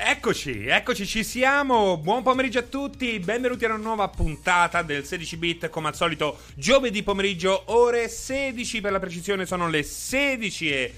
Eccoci, eccoci, ci siamo. Buon pomeriggio a tutti. Benvenuti a una nuova puntata del 16 bit. Come al solito, giovedì pomeriggio, ore 16 per la precisione, sono le 16 e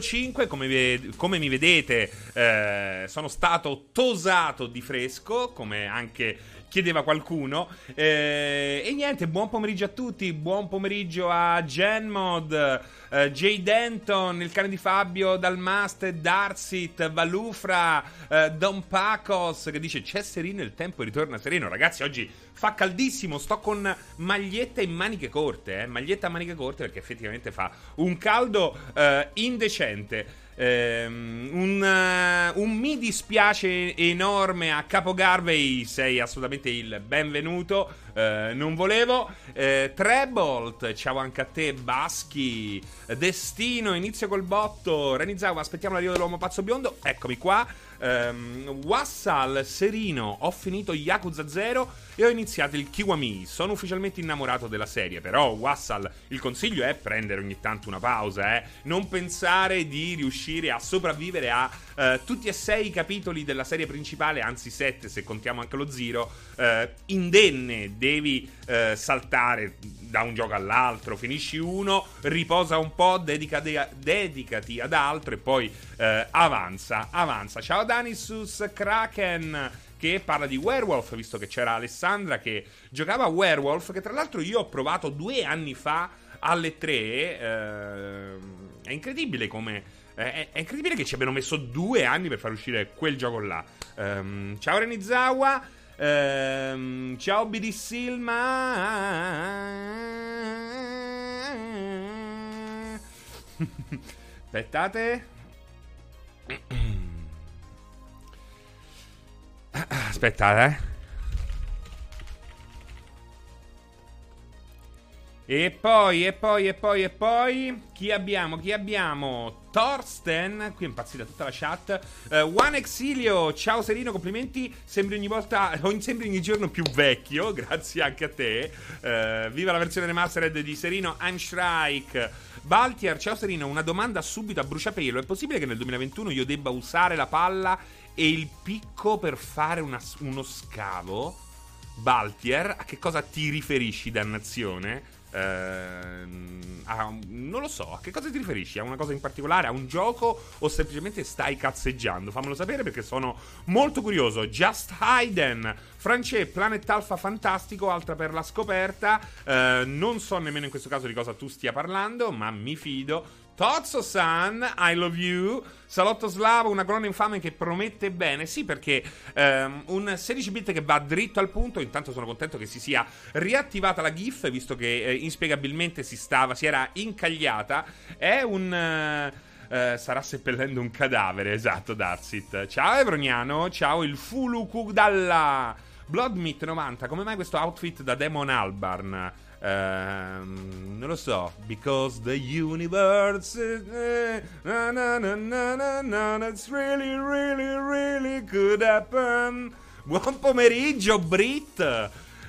05, come, come mi vedete eh, sono stato tosato di fresco, come anche chiedeva qualcuno. Eh, e niente, buon pomeriggio a tutti, buon pomeriggio a Genmod, eh, Jay Denton, il cane di Fabio, Dalmaste, Darsit, Valufra, eh, Don Pacos che dice c'è sereno il tempo ritorna sereno. Ragazzi, oggi fa caldissimo, sto con maglietta e maniche corte, eh, maglietta a maniche corte perché effettivamente fa un caldo eh, indecente. Um, un, uh, un, mi dispiace enorme a Capo Garvey, sei assolutamente il benvenuto. Uh, non volevo. Uh, Trebolt, ciao anche a te. Baschi, Destino, inizio col botto. Renizawa, aspettiamo l'arrivo dell'uomo pazzo biondo. Eccomi qua. Um, Wassal, Serino, ho finito Yakuza 0 e ho iniziato il Kiwami. Sono ufficialmente innamorato della serie, però Wassal, il consiglio è prendere ogni tanto una pausa, eh. Non pensare di riuscire a sopravvivere a uh, tutti e sei i capitoli della serie principale, anzi sette se contiamo anche lo Zero, uh, indenne, devi uh, saltare da un gioco all'altro, finisci uno, riposa un po', dedicati, dedicati ad altro e poi avanza, avanza. Ciao Danisus Kraken che parla di Werewolf, visto che c'era Alessandra che giocava a Werewolf, che tra l'altro io ho provato due anni fa alle tre. Eh, è incredibile come... Eh, è incredibile che ci abbiano messo due anni per far uscire quel gioco là. Um, ciao Renizawa. Um, ciao BD Silma. Aspettate. Aspetta, eh. E poi, e poi, e poi, e poi. Chi abbiamo? Chi abbiamo? Thorsten, qui è impazzita tutta la chat. Uh, One Exilio, ciao Serino, complimenti. Sembri ogni volta, sembri ogni giorno più vecchio. Grazie anche a te. Uh, viva la versione remastered di Serino Einstrike. Baltier, ciao Serino, una domanda subito a bruciapelo. È possibile che nel 2021 io debba usare la palla e il picco per fare una, uno scavo. Baltier, a che cosa ti riferisci, dannazione? Uh, a, non lo so, a che cosa ti riferisci? A una cosa in particolare? A un gioco? O semplicemente stai cazzeggiando? Fammelo sapere perché sono molto curioso. Just Hayden, France, Planet Alpha fantastico, altra per la scoperta. Uh, non so nemmeno in questo caso di cosa tu stia parlando, ma mi fido. Tozzo-san, I love you. Salotto slavo, una colonna infame che promette bene. Sì, perché um, un 16 bit che va dritto al punto. Intanto sono contento che si sia riattivata la GIF, visto che eh, inspiegabilmente si stava, si era incagliata. È un. Uh, uh, starà seppellendo un cadavere, esatto, Darsit. Ciao Evroniano, ciao il Fulukudalla. Bloodmeat 90, come mai questo outfit da Demon Albarn? Um, non lo so, because the universe eh, na, na, na, na, na, na, it's really, really, really could happen. Buon pomeriggio, Brit.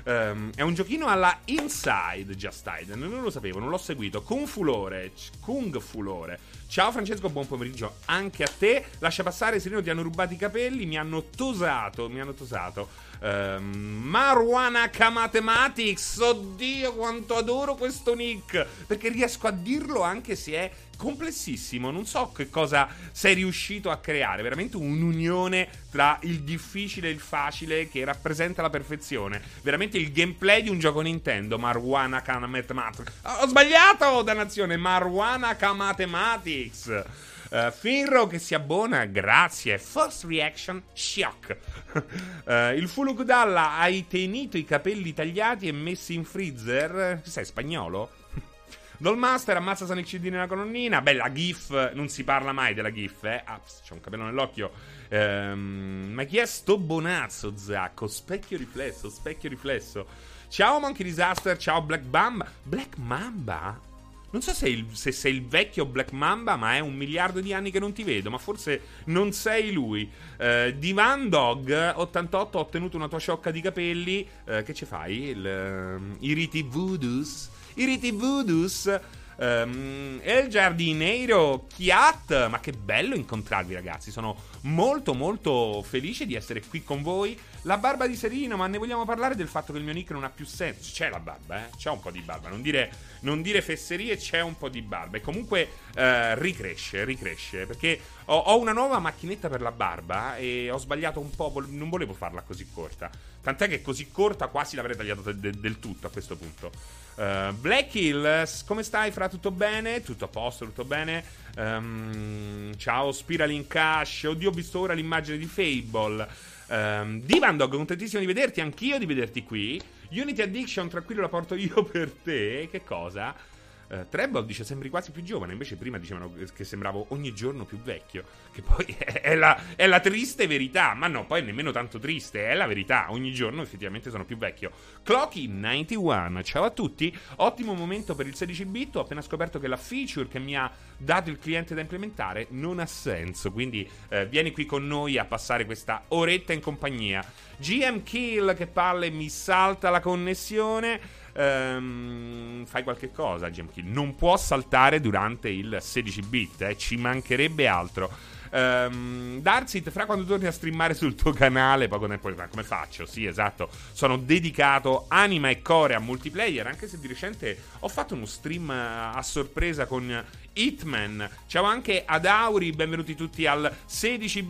Um, è un giochino alla Inside Just Died. Non lo sapevo, non l'ho seguito. Kung Fulore. Kung Fulore. Ciao Francesco, buon pomeriggio anche a te. Lascia passare, Serino, ti hanno rubato i capelli, mi hanno tosato, mi hanno tosato. Uh, Marwana Mathematics, oddio quanto adoro questo nick, perché riesco a dirlo anche se è complessissimo, non so che cosa sei riuscito a creare, veramente un'unione tra il difficile e il facile che rappresenta la perfezione, veramente il gameplay di un gioco Nintendo, Marwana Mathematics. Ho sbagliato, dannazione, Marwana Mathematics. Uh, Finro che si abbona, grazie. First reaction, shock. uh, il Fulugdalla hai tenuto i capelli tagliati e messi in freezer? Sei spagnolo? Dolmaster ammazza Sonic CD nella colonnina. Beh, la GIF, non si parla mai della GIF, eh. Ah, c'è un capello nell'occhio. Ehm, ma chi è sto bonazzo, Zacco? Specchio riflesso, specchio riflesso. Ciao Monkey Disaster, ciao Black Mamba. Black Mamba? Non so se, il, se, sei il vecchio Black Mamba, ma è un miliardo di anni che non ti vedo. Ma forse non sei lui. Uh, Divan Dog 88, ho ottenuto una tua sciocca di capelli. Uh, che ci fai? Il, uh, I riti voodoos. I riti voodoos. Um, El Giardinero Chiat, ma che bello incontrarvi ragazzi, sono molto molto felice di essere qui con voi. La barba di Serino, ma ne vogliamo parlare del fatto che il mio nick non ha più senso? C'è la barba, eh? C'è un po' di barba, non dire, non dire fesserie, c'è un po' di barba. E comunque eh, ricresce, ricresce, perché ho, ho una nuova macchinetta per la barba e ho sbagliato un po', non volevo farla così corta. Tant'è che così corta quasi l'avrei tagliata de- del tutto a questo punto. Uh, Black Hills, come stai? Fra tutto bene? Tutto a posto, tutto bene? Um, ciao, Spiraling Cash. Oddio, ho visto ora l'immagine di Fable. Um, Divandog, contentissimo di vederti, anch'io di vederti qui. Unity Addiction, tranquillo, la porto io per te. Che cosa? Uh, Treble dice sembri quasi più giovane, invece prima dicevano che sembravo ogni giorno più vecchio, che poi è la, è la, triste verità, ma no, poi nemmeno tanto triste, è la verità, ogni giorno effettivamente sono più vecchio. Clocky91, ciao a tutti, ottimo momento per il 16 bit, ho appena scoperto che la feature che mi ha dato il cliente da implementare non ha senso, quindi eh, vieni qui con noi a passare questa oretta in compagnia. GM Kill che palle mi salta la connessione ehm, fai qualche cosa, Gemkill. Non può saltare durante il 16 bit, eh, ci mancherebbe altro. Um, Darsit, fra quando torni a streamare sul tuo canale, poco tempo fa, come faccio? Sì, esatto. Sono dedicato anima e core a multiplayer. Anche se di recente ho fatto uno stream a sorpresa con Hitman. Ciao anche ad Auri, benvenuti tutti al 16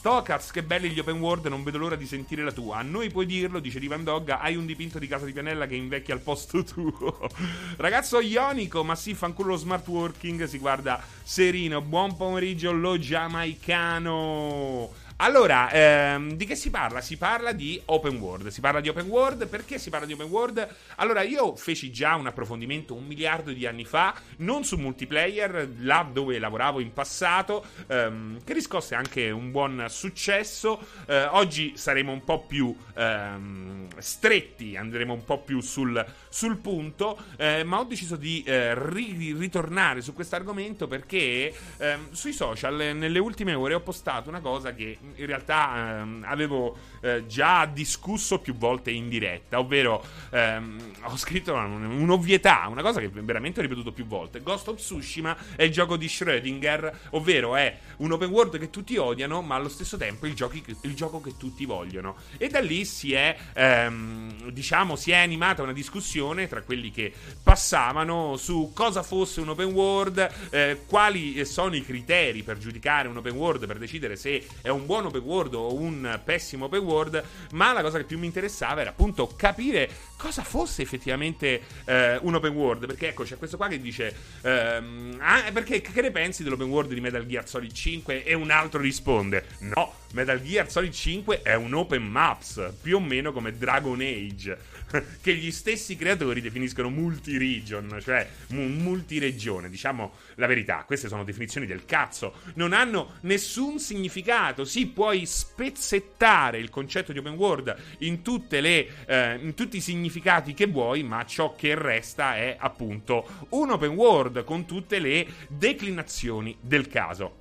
Stokaz, che belli gli open world, non vedo l'ora di sentire la tua. A noi puoi dirlo, dice Rivan Dogga, hai un dipinto di casa di Pianella che invecchia al posto tuo. Ragazzo ionico, ma sì, fanculo lo smart working, si guarda serino. Buon pomeriggio, lo giamaicano. Allora, ehm, di che si parla? Si parla di open world. Si parla di open world. Perché si parla di open world? Allora, io feci già un approfondimento un miliardo di anni fa, non su multiplayer, là dove lavoravo in passato, ehm, che riscosse anche un buon successo. Eh, oggi saremo un po' più ehm, stretti, andremo un po' più sul, sul punto, eh, ma ho deciso di eh, ri- ritornare su questo argomento perché ehm, sui social nelle ultime ore ho postato una cosa che in realtà ehm, avevo eh, già discusso più volte in diretta, ovvero ehm, ho scritto un'ovvietà, una cosa che veramente ho ripetuto più volte. Ghost of Tsushima è il gioco di Schrödinger, ovvero è un open world che tutti odiano, ma allo stesso tempo il, giochi, il gioco che tutti vogliono. E da lì si è, ehm, diciamo, si è animata una discussione tra quelli che passavano su cosa fosse un open world, eh, quali sono i criteri per giudicare un open world, per decidere se è un buon open world o un pessimo open world, ma la cosa che più mi interessava era appunto capire cosa fosse effettivamente eh, un open world, perché ecco c'è questo qua che dice ehm, ah, perché che ne pensi dell'open world di Metal Gear Solid 5 e un altro risponde no, Metal Gear Solid 5 è un open maps, più o meno come Dragon Age, che gli stessi creatori definiscono multi-region, cioè multi-regione, diciamo la verità, queste sono definizioni del cazzo, non hanno nessun significato, sì, puoi spezzettare il concetto di open world in, le, eh, in tutti i significati che vuoi, ma ciò che resta è appunto un open world con tutte le declinazioni del caso.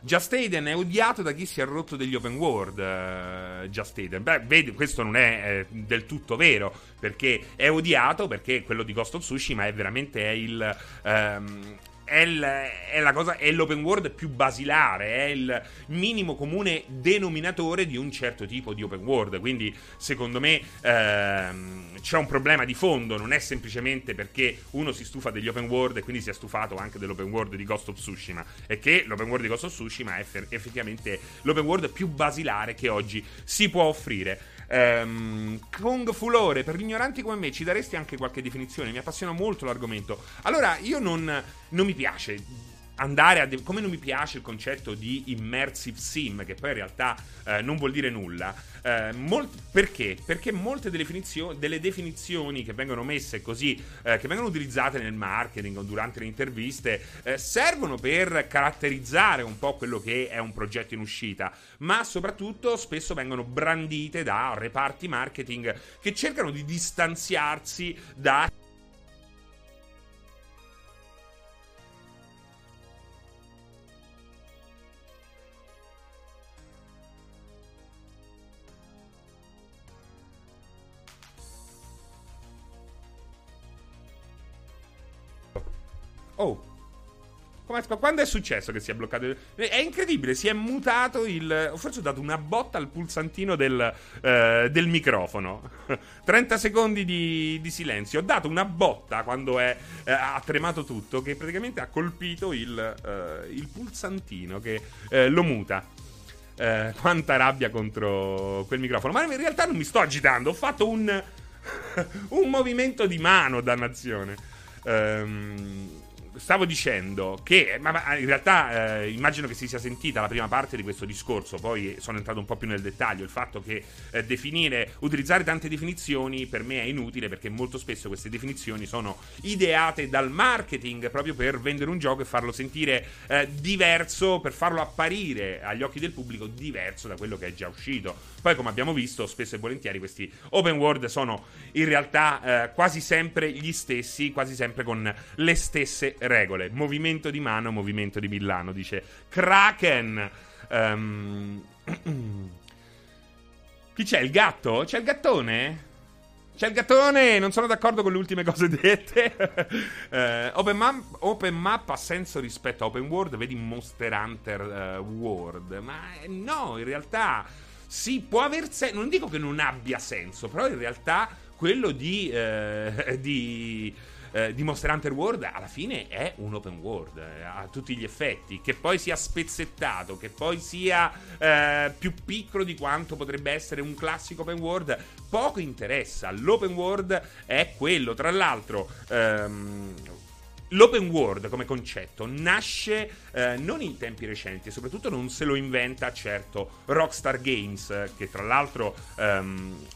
Just Aiden è odiato da chi si è rotto degli open world. Uh, Just Aiden. Beh, vedi, questo non è eh, del tutto vero. Perché è odiato perché quello di Ghost of Tsushima è veramente è il. Um, è, il, è, la cosa, è l'open world più basilare, è il minimo comune denominatore di un certo tipo di open world. Quindi, secondo me, ehm, c'è un problema di fondo. Non è semplicemente perché uno si stufa degli open world e quindi si è stufato anche dell'open world di Ghost of Tsushima. È che l'open world di Ghost of Tsushima è effettivamente l'open world più basilare che oggi si può offrire. Um, Kung Fulore, per gli ignoranti come me, ci daresti anche qualche definizione? Mi appassiona molto l'argomento. Allora, io non, non mi piace andare a. Come non mi piace il concetto di immersive sim, che poi in realtà eh, non vuol dire nulla. Eh, molt- perché? Perché molte delle, definizio- delle, definizioni che vengono messe così, eh, che vengono utilizzate nel marketing o durante le interviste, eh, servono per caratterizzare un po' quello che è un progetto in uscita, ma soprattutto spesso vengono brandite da reparti marketing che cercano di distanziarsi da Oh. quando è successo che si è bloccato? È incredibile, si è mutato il... Forse ho dato una botta al pulsantino del, eh, del microfono. 30 secondi di, di, silenzio. Ho dato una botta quando è, eh, ha tremato tutto, che praticamente ha colpito il, eh, il pulsantino che eh, lo muta. Eh, quanta rabbia contro quel microfono. Ma in realtà non mi sto agitando, ho fatto un, un movimento di mano, dannazione. Ehm stavo dicendo che, ma, in realtà eh, immagino che si sia sentita la prima parte di questo discorso, poi sono entrato un po' più nel dettaglio, il fatto che eh, definire, utilizzare tante definizioni per me è inutile perché molto spesso queste definizioni sono ideate dal marketing proprio per vendere un gioco e farlo sentire eh, diverso, per farlo apparire agli occhi del pubblico diverso da quello che è già uscito. Poi come abbiamo visto spesso e volentieri questi open world sono in realtà eh, quasi sempre gli stessi, quasi sempre con le stesse regole. Movimento di mano, movimento di Milano, dice Kraken. Um... Chi c'è? Il gatto? C'è il gattone? C'è il gattone, non sono d'accordo con le ultime cose dette. uh, open, map, open, Map, ha senso rispetto a Open World, vedi Monster Hunter uh, World. Ma eh, no, in realtà sì, può aver senso. Non dico che non abbia senso, però in realtà quello di, uh, di eh, di Monster Hunter World alla fine è un open world eh, a tutti gli effetti. Che poi sia spezzettato, che poi sia eh, più piccolo di quanto potrebbe essere un classico open world, poco interessa. L'open world è quello. Tra l'altro. Ehm, L'open world come concetto nasce eh, non in tempi recenti e soprattutto non se lo inventa certo Rockstar Games, che tra l'altro ehm,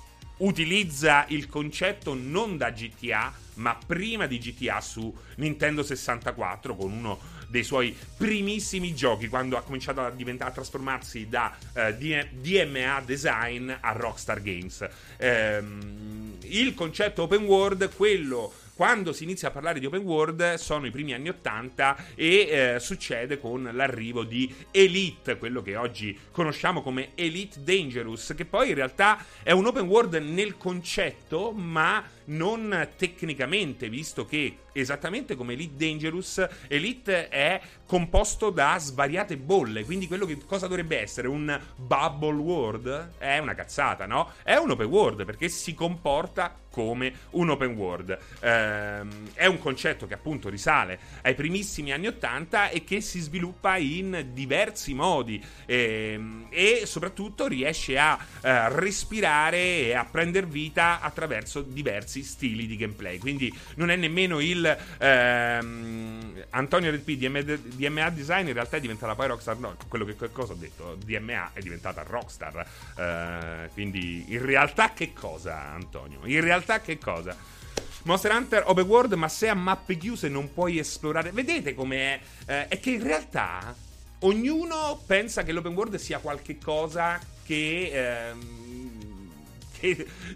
utilizza il concetto non da GTA, ma prima di GTA su Nintendo 64 con uno dei suoi primissimi giochi quando ha cominciato a, a trasformarsi da eh, DMA Design a Rockstar Games. Ehm, il concetto open world, quello quando si inizia a parlare di open world sono i primi anni 80 e eh, succede con l'arrivo di Elite, quello che oggi conosciamo come Elite Dangerous, che poi in realtà è un open world nel concetto, ma non tecnicamente, visto che esattamente come Elite Dangerous, Elite è composto da svariate bolle. Quindi quello che cosa dovrebbe essere? Un bubble world? È una cazzata, no? È un open world perché si comporta come un open world. Ehm, è un concetto che appunto risale ai primissimi anni 80 e che si sviluppa in diversi modi ehm, e soprattutto riesce a eh, respirare e a prendere vita attraverso diversi stili di gameplay. Quindi non è nemmeno il ehm, Antonio Red P DMA Design in realtà è diventata poi Rockstar. No, quello che cosa ho detto? DMA è diventata Rockstar. Eh, quindi in realtà che cosa, Antonio? In realtà che cosa? Monster Hunter Open World, ma se a mappe chiuse non puoi esplorare. Vedete com'è? Eh, è che in realtà ognuno pensa che l'open world sia qualche cosa che. Ehm,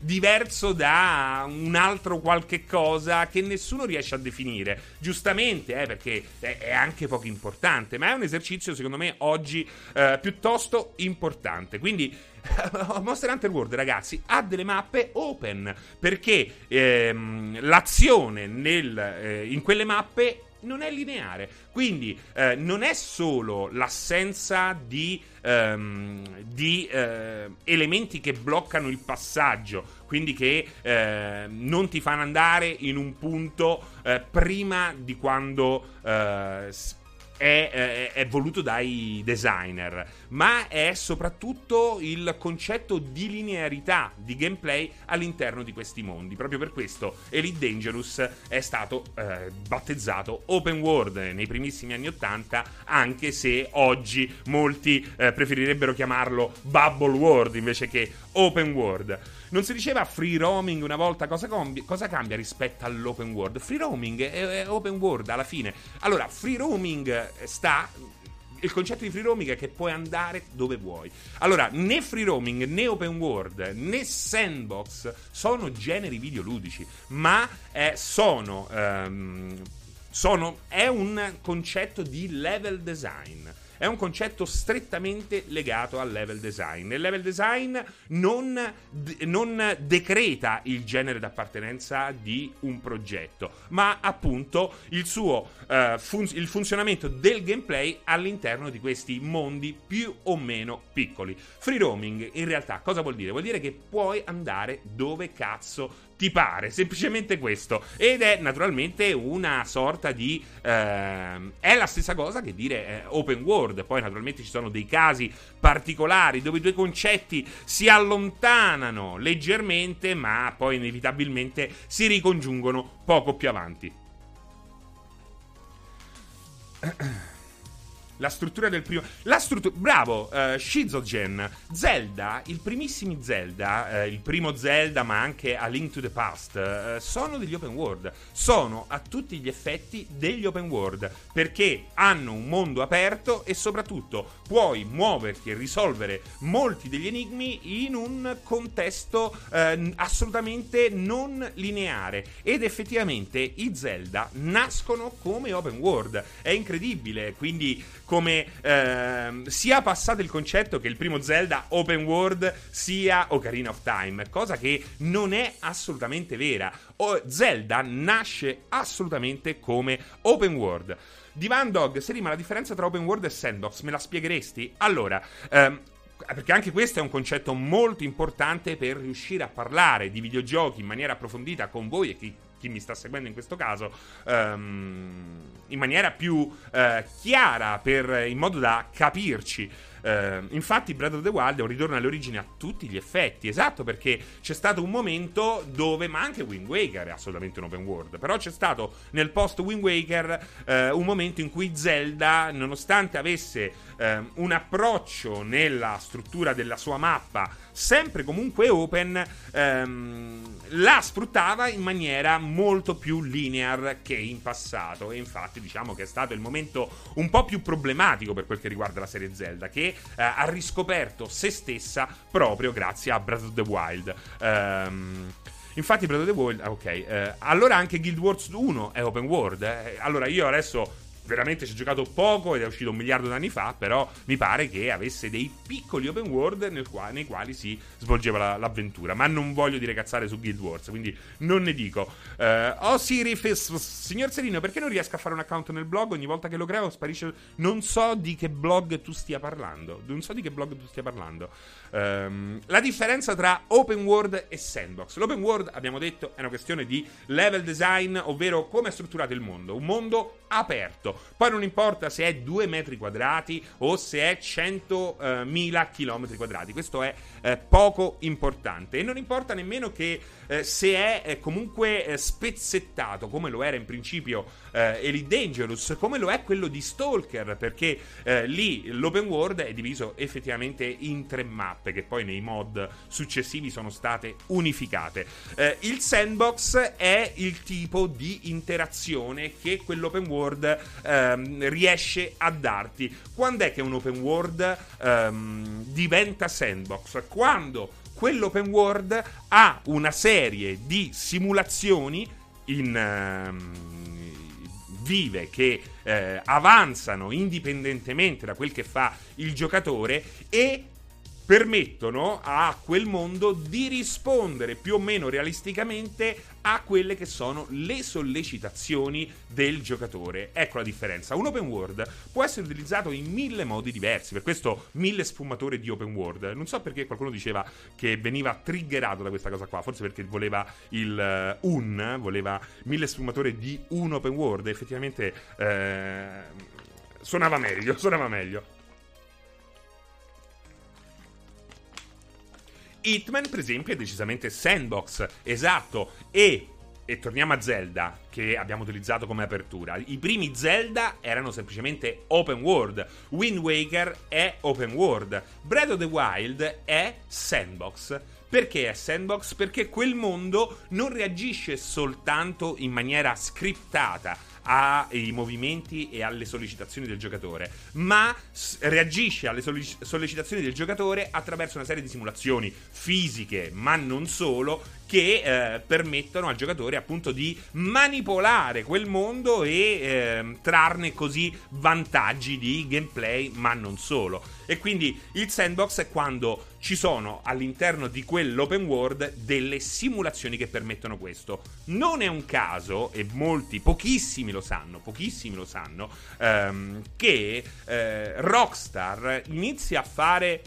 diverso da un altro qualche cosa che nessuno riesce a definire. Giustamente, eh, perché è anche poco importante, ma è un esercizio secondo me oggi eh, piuttosto importante. Quindi Monster Hunter World, ragazzi, ha delle mappe open perché ehm, l'azione nel, eh, in quelle mappe non è lineare. Quindi eh, non è solo l'assenza di, ehm, di eh, elementi che bloccano il passaggio, quindi che eh, non ti fanno andare in un punto eh, prima di quando eh, è, è, è, voluto dai designer, ma è soprattutto il concetto di linearità di gameplay all'interno di questi mondi. Proprio per questo Elite Dangerous è stato eh, battezzato Open World nei primissimi anni 80, anche se oggi molti eh, preferirebbero chiamarlo Bubble World invece che Open World. Non si diceva free roaming una volta, cosa, combi- cosa cambia rispetto all'open world? Free roaming è, è open world alla fine. Allora, free roaming sta il concetto di free roaming è che puoi andare dove vuoi. Allora, né free roaming, né open world, né sandbox sono generi videoludici, ma eh, sono, um, sono, è un concetto di level design è un concetto strettamente legato al level design. Il level design non, non decreta il genere d'appartenenza di un progetto, ma appunto il suo uh, fun- il funzionamento del gameplay all'interno di questi mondi più o meno piccoli. Free roaming in realtà cosa vuol dire? Vuol dire che puoi andare dove cazzo ti pare, semplicemente questo. Ed è naturalmente una sorta di... Eh, è la stessa cosa che dire eh, open world, poi naturalmente ci sono dei casi particolari dove i due concetti si allontanano leggermente, ma poi inevitabilmente si ricongiungono poco più avanti. La struttura del primo. La struttura. Bravo, uh, Shizogen. Zelda, i primissimi Zelda, uh, il primo Zelda, ma anche A Link to the Past, uh, sono degli open world. Sono a tutti gli effetti degli open world. Perché hanno un mondo aperto e soprattutto puoi muoverti e risolvere molti degli enigmi in un contesto assolutamente non lineare. Ed effettivamente i Zelda nascono come open world. È incredibile. Quindi come eh, sia passato il concetto che il primo Zelda open world sia Ocarina of Time, cosa che non è assolutamente vera. O Zelda nasce assolutamente come open world. Divan Dog, Serima, la differenza tra open world e sandbox, me la spiegheresti? Allora, ehm, perché anche questo è un concetto molto importante per riuscire a parlare di videogiochi in maniera approfondita con voi e chi, chi mi sta seguendo in questo caso. Um, in maniera più uh, chiara, per, in modo da capirci. Uh, infatti, Breath of the Wild è un ritorno alle origini a tutti gli effetti. Esatto, perché c'è stato un momento dove, ma anche Wind Waker è assolutamente un open world. Però c'è stato nel post Wind Waker uh, un momento in cui Zelda, nonostante avesse uh, un approccio nella struttura della sua mappa, sempre comunque open, um, la sfruttava in maniera molto più linear che in passato. E infatti, diciamo che è stato il momento un po' più problematico per quel che riguarda la serie Zelda, che eh, ha riscoperto se stessa proprio grazie a Breath of the Wild. Um, Infatti, Breath of the Wild, ok. Eh, allora anche Guild Wars 1 è open world. Eh. Allora io adesso veramente ci ho giocato poco ed è uscito un miliardo d'anni fa, però mi pare che avesse dei piccoli open world qua, nei quali si svolgeva la, l'avventura. Ma non voglio dire cazzare su Guild Wars, quindi non ne dico. Uh, oh Sirifis, signor Serino, perché non riesco a fare un account nel blog? Ogni volta che lo creo sparisce... Non so di che blog tu stia parlando. Non so di che blog tu stia parlando. Um, la differenza tra open world e sandbox. L'open world, abbiamo detto, è una questione di level design, ovvero come è strutturato il mondo. Un mondo aperto. Poi non importa se è 2 metri quadrati o se è 100.000 km quadrati. Questo è eh, poco importante. E non importa nemmeno che eh, se è eh, comunque spezzettato, come lo era in principio Elite Dangerous, come lo è quello di Stalker, perché lì l'open world è diviso effettivamente in tre mappe, che poi nei mod successivi sono state unificate. Il sandbox è il tipo di interazione che quell'open world ehm, riesce a darti. Quando è che un open world ehm, diventa sandbox? Quando quell'open world ha una serie di simulazioni in... Uh, vive che eh, avanzano indipendentemente da quel che fa il giocatore e permettono a quel mondo di rispondere più o meno realisticamente a quelle che sono le sollecitazioni del giocatore. Ecco la differenza. Un open world può essere utilizzato in mille modi diversi, per questo mille sfumature di open world. Non so perché qualcuno diceva che veniva triggerato da questa cosa qua, forse perché voleva il uh, un, voleva mille sfumature di un open world. Effettivamente eh, suonava meglio, suonava meglio. Hitman, per esempio, è decisamente sandbox, esatto, e e torniamo a Zelda, che abbiamo utilizzato come apertura. I primi Zelda erano semplicemente open world. Wind Waker è open world. Breath of the Wild è sandbox. Perché è sandbox? Perché quel mondo non reagisce soltanto in maniera scriptata ai movimenti e alle sollecitazioni del giocatore, ma reagisce alle sollecitazioni del giocatore attraverso una serie di simulazioni fisiche, ma non solo, che eh, permettono al giocatore appunto di manipolare quel mondo e eh, trarne così vantaggi di gameplay, ma non solo. E quindi il sandbox è quando ci sono all'interno di quell'open world delle simulazioni che permettono questo. Non è un caso, e molti, pochissimi lo sanno, pochissimi lo sanno, ehm, che eh, Rockstar inizia a fare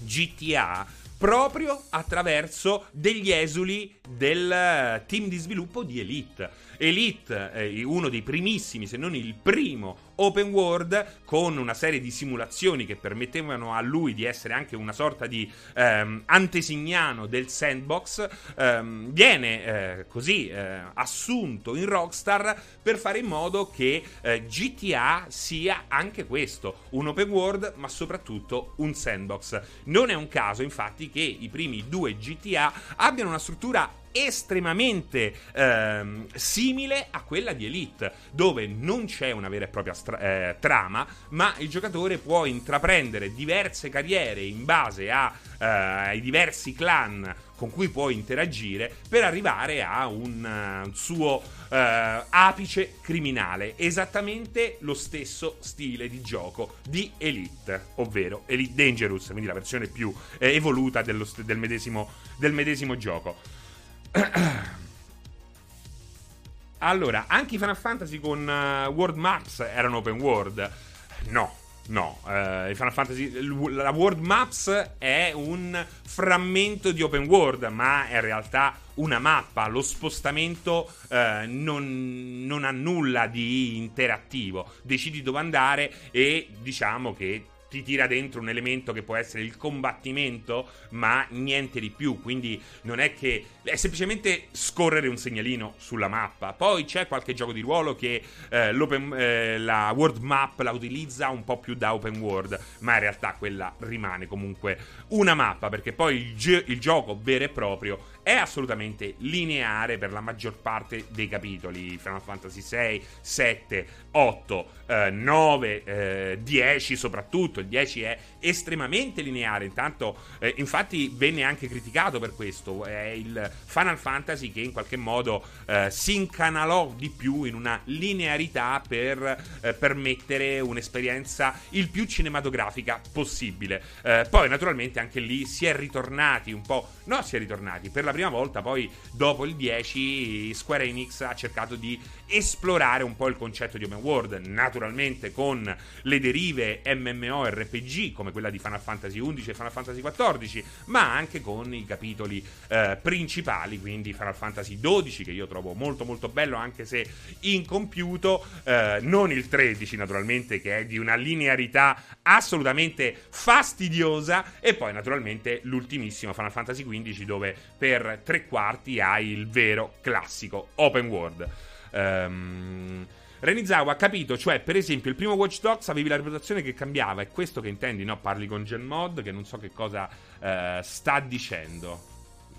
GTA proprio attraverso degli esuli del team di sviluppo di Elite. Elite, eh, uno dei primissimi, se non il primo open world, con una serie di simulazioni che permettevano a lui di essere anche una sorta di ehm, antesignano del sandbox, ehm, viene eh, così eh, assunto in Rockstar per fare in modo che eh, GTA sia anche questo, un open world, ma soprattutto un sandbox. Non è un caso, infatti, che i primi due GTA abbiano una struttura estremamente ehm, simile a quella di Elite, dove non c'è una vera e propria stra- eh, trama, ma il giocatore può intraprendere diverse carriere in base a, eh, ai diversi clan con cui può interagire per arrivare a un, uh, suo uh, apice criminale. Esattamente lo stesso stile di gioco di Elite, ovvero Elite Dangerous, quindi la versione più eh, evoluta dello, del, medesimo, del medesimo gioco. allora, anche i Final Fantasy con uh, World Maps erano open world? No, no. Uh, Final Fantasy, la World Maps è un frammento di open world, ma è in realtà una mappa. Lo spostamento uh, non, non ha nulla di interattivo. Decidi dove andare e diciamo che ti tira dentro un elemento che può essere il combattimento, ma niente di più. Quindi non è che è semplicemente scorrere un segnalino sulla mappa. Poi c'è qualche gioco di ruolo che eh, eh, la world map la utilizza un po' più da open world, ma in realtà quella rimane comunque una mappa, perché poi il, gi- il gioco vero e proprio è assolutamente lineare per la maggior parte dei capitoli. Final Fantasy 6, 7, 8, eh, 9, eh, 10 soprattutto. Il 10 è estremamente lineare. Intanto, eh, infatti, venne anche criticato per questo. È il Final Fantasy che in qualche modo eh, si incanalò di più in una linearità per eh, permettere un'esperienza il più cinematografica possibile. Eh, poi, naturalmente, anche lì si è ritornati un po'. No, si è ritornati. Per la prima volta, poi, dopo il 10, Square Enix ha cercato di esplorare un po' il concetto di open world. Naturalmente, con le derive MMORPG come quella di Final Fantasy XI e Final Fantasy XIV, ma anche con i capitoli eh, principali, quindi Final Fantasy XII, che io trovo molto molto bello, anche se incompiuto, eh, non il 13 naturalmente, che è di una linearità assolutamente fastidiosa, e poi naturalmente l'ultimissimo Final Fantasy XV, dove per tre quarti hai il vero classico open world. Um, Renizawa ha capito, cioè, per esempio, il primo Watch Dogs avevi la reputazione che cambiava, è questo che intendi, no? Parli con Genmod che non so che cosa uh, sta dicendo.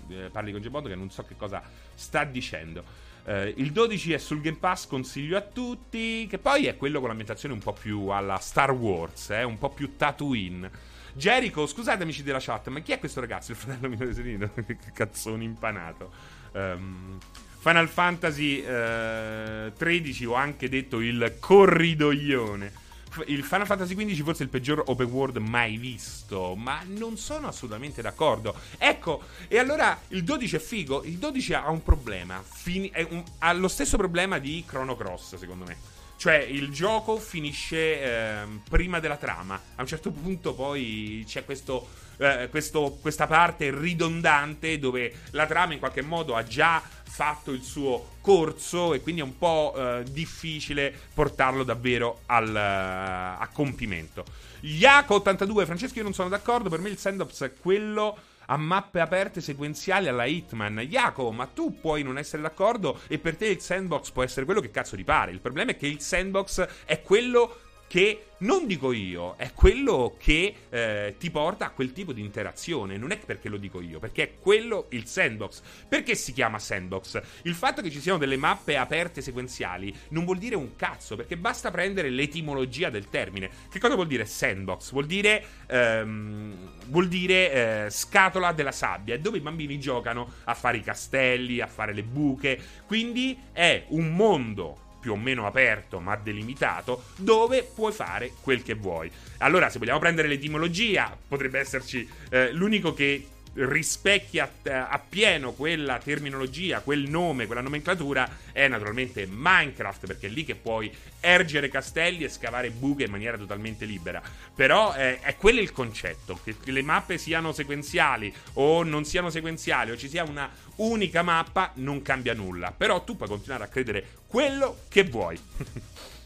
Eh, parli con Genmod che non so che cosa sta dicendo. Uh, il 12 è sul Game Pass, consiglio a tutti, che poi è quello con l'ambientazione un po' più alla Star Wars, eh, un po' più Tatooine. Jericho, scusate amici della chat, ma chi è questo ragazzo? Il fratello mio Serino? che cazzone impanato. Um, Final Fantasy eh, 13 ho anche detto il corridoione. Il Final Fantasy XV forse il peggior open world mai visto, ma non sono assolutamente d'accordo. Ecco, e allora il 12 è figo, il 12 ha un problema, fini- un, ha lo stesso problema di Chrono Cross secondo me. Cioè, il gioco finisce eh, prima della trama. A un certo punto, poi c'è questo, eh, questo, questa parte ridondante dove la trama in qualche modo ha già fatto il suo corso e quindi è un po' eh, difficile portarlo davvero al, uh, a compimento. Yaco82, Francesco, io non sono d'accordo. Per me il sandbox è quello a mappe aperte sequenziali alla Hitman. Jacopo, ma tu puoi non essere d'accordo e per te il sandbox può essere quello che cazzo ti pare. Il problema è che il sandbox è quello che non dico io, è quello che eh, ti porta a quel tipo di interazione. Non è perché lo dico io, perché è quello il sandbox. Perché si chiama sandbox? Il fatto che ci siano delle mappe aperte sequenziali non vuol dire un cazzo, perché basta prendere l'etimologia del termine. Che cosa vuol dire sandbox? Vuol dire, ehm, vuol dire eh, scatola della sabbia, dove i bambini giocano a fare i castelli, a fare le buche. Quindi è un mondo più o meno aperto ma delimitato dove puoi fare quel che vuoi. Allora, se vogliamo prendere l'etimologia, potrebbe esserci eh, l'unico che rispecchia eh, appieno quella terminologia, quel nome, quella nomenclatura, è naturalmente Minecraft, perché è lì che puoi ergere castelli e scavare buche in maniera totalmente libera. Però eh, è quello il concetto, che le mappe siano sequenziali o non siano sequenziali o ci sia una unica mappa, non cambia nulla. Però tu puoi continuare a credere quello che vuoi.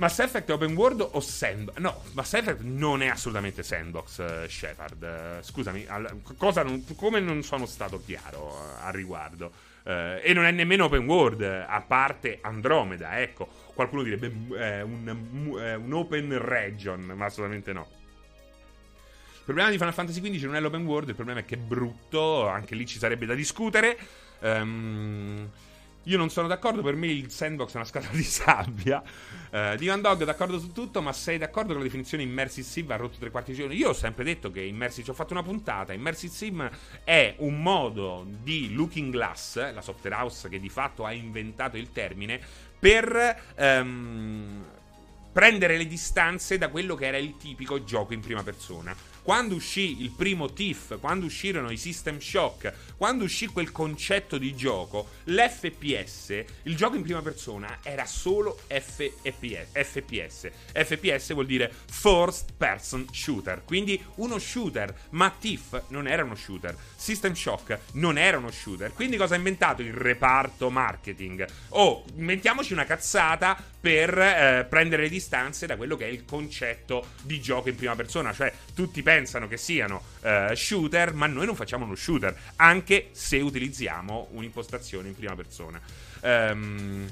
Mass Effect è open world o sandbox? No, Mass Effect non è assolutamente sandbox, uh, Shepard. Uh, scusami, al, non, come non sono stato chiaro uh, al riguardo? Uh, e non è nemmeno open world, a parte Andromeda, ecco. Qualcuno direbbe eh, un, eh, un, open region, ma assolutamente no. Il problema di Final Fantasy XV non è l'open world, il problema è che è brutto, anche lì ci sarebbe da discutere. Um, io non sono d'accordo, per me il sandbox è una scatola di sabbia. Uh, Divan Dog d'accordo su tutto, ma sei d'accordo con la definizione immersive sim ha rotto tre quarti di giorno? Io ho sempre detto che immersive, ci ho fatto una puntata, immersive sim è un modo di Looking Glass, la software house che di fatto ha inventato il termine, per... Um, prendere le distanze da quello che era il tipico gioco in prima persona. Quando uscì il primo TIFF, quando uscirono i System Shock, quando uscì quel concetto di gioco, l'FPS, il gioco in prima persona, era solo FPS. FPS. Vuol dire First Person Shooter, quindi uno shooter, ma TIFF non era uno shooter, System Shock non era uno shooter. Quindi cosa ha inventato il reparto marketing? Oh, inventiamoci una cazzata per eh, prendere le distanze da quello che è il concetto di gioco in prima persona, cioè tutti pensano che siano uh, shooter, ma noi non facciamo uno shooter, anche se utilizziamo un'impostazione in prima persona. Um,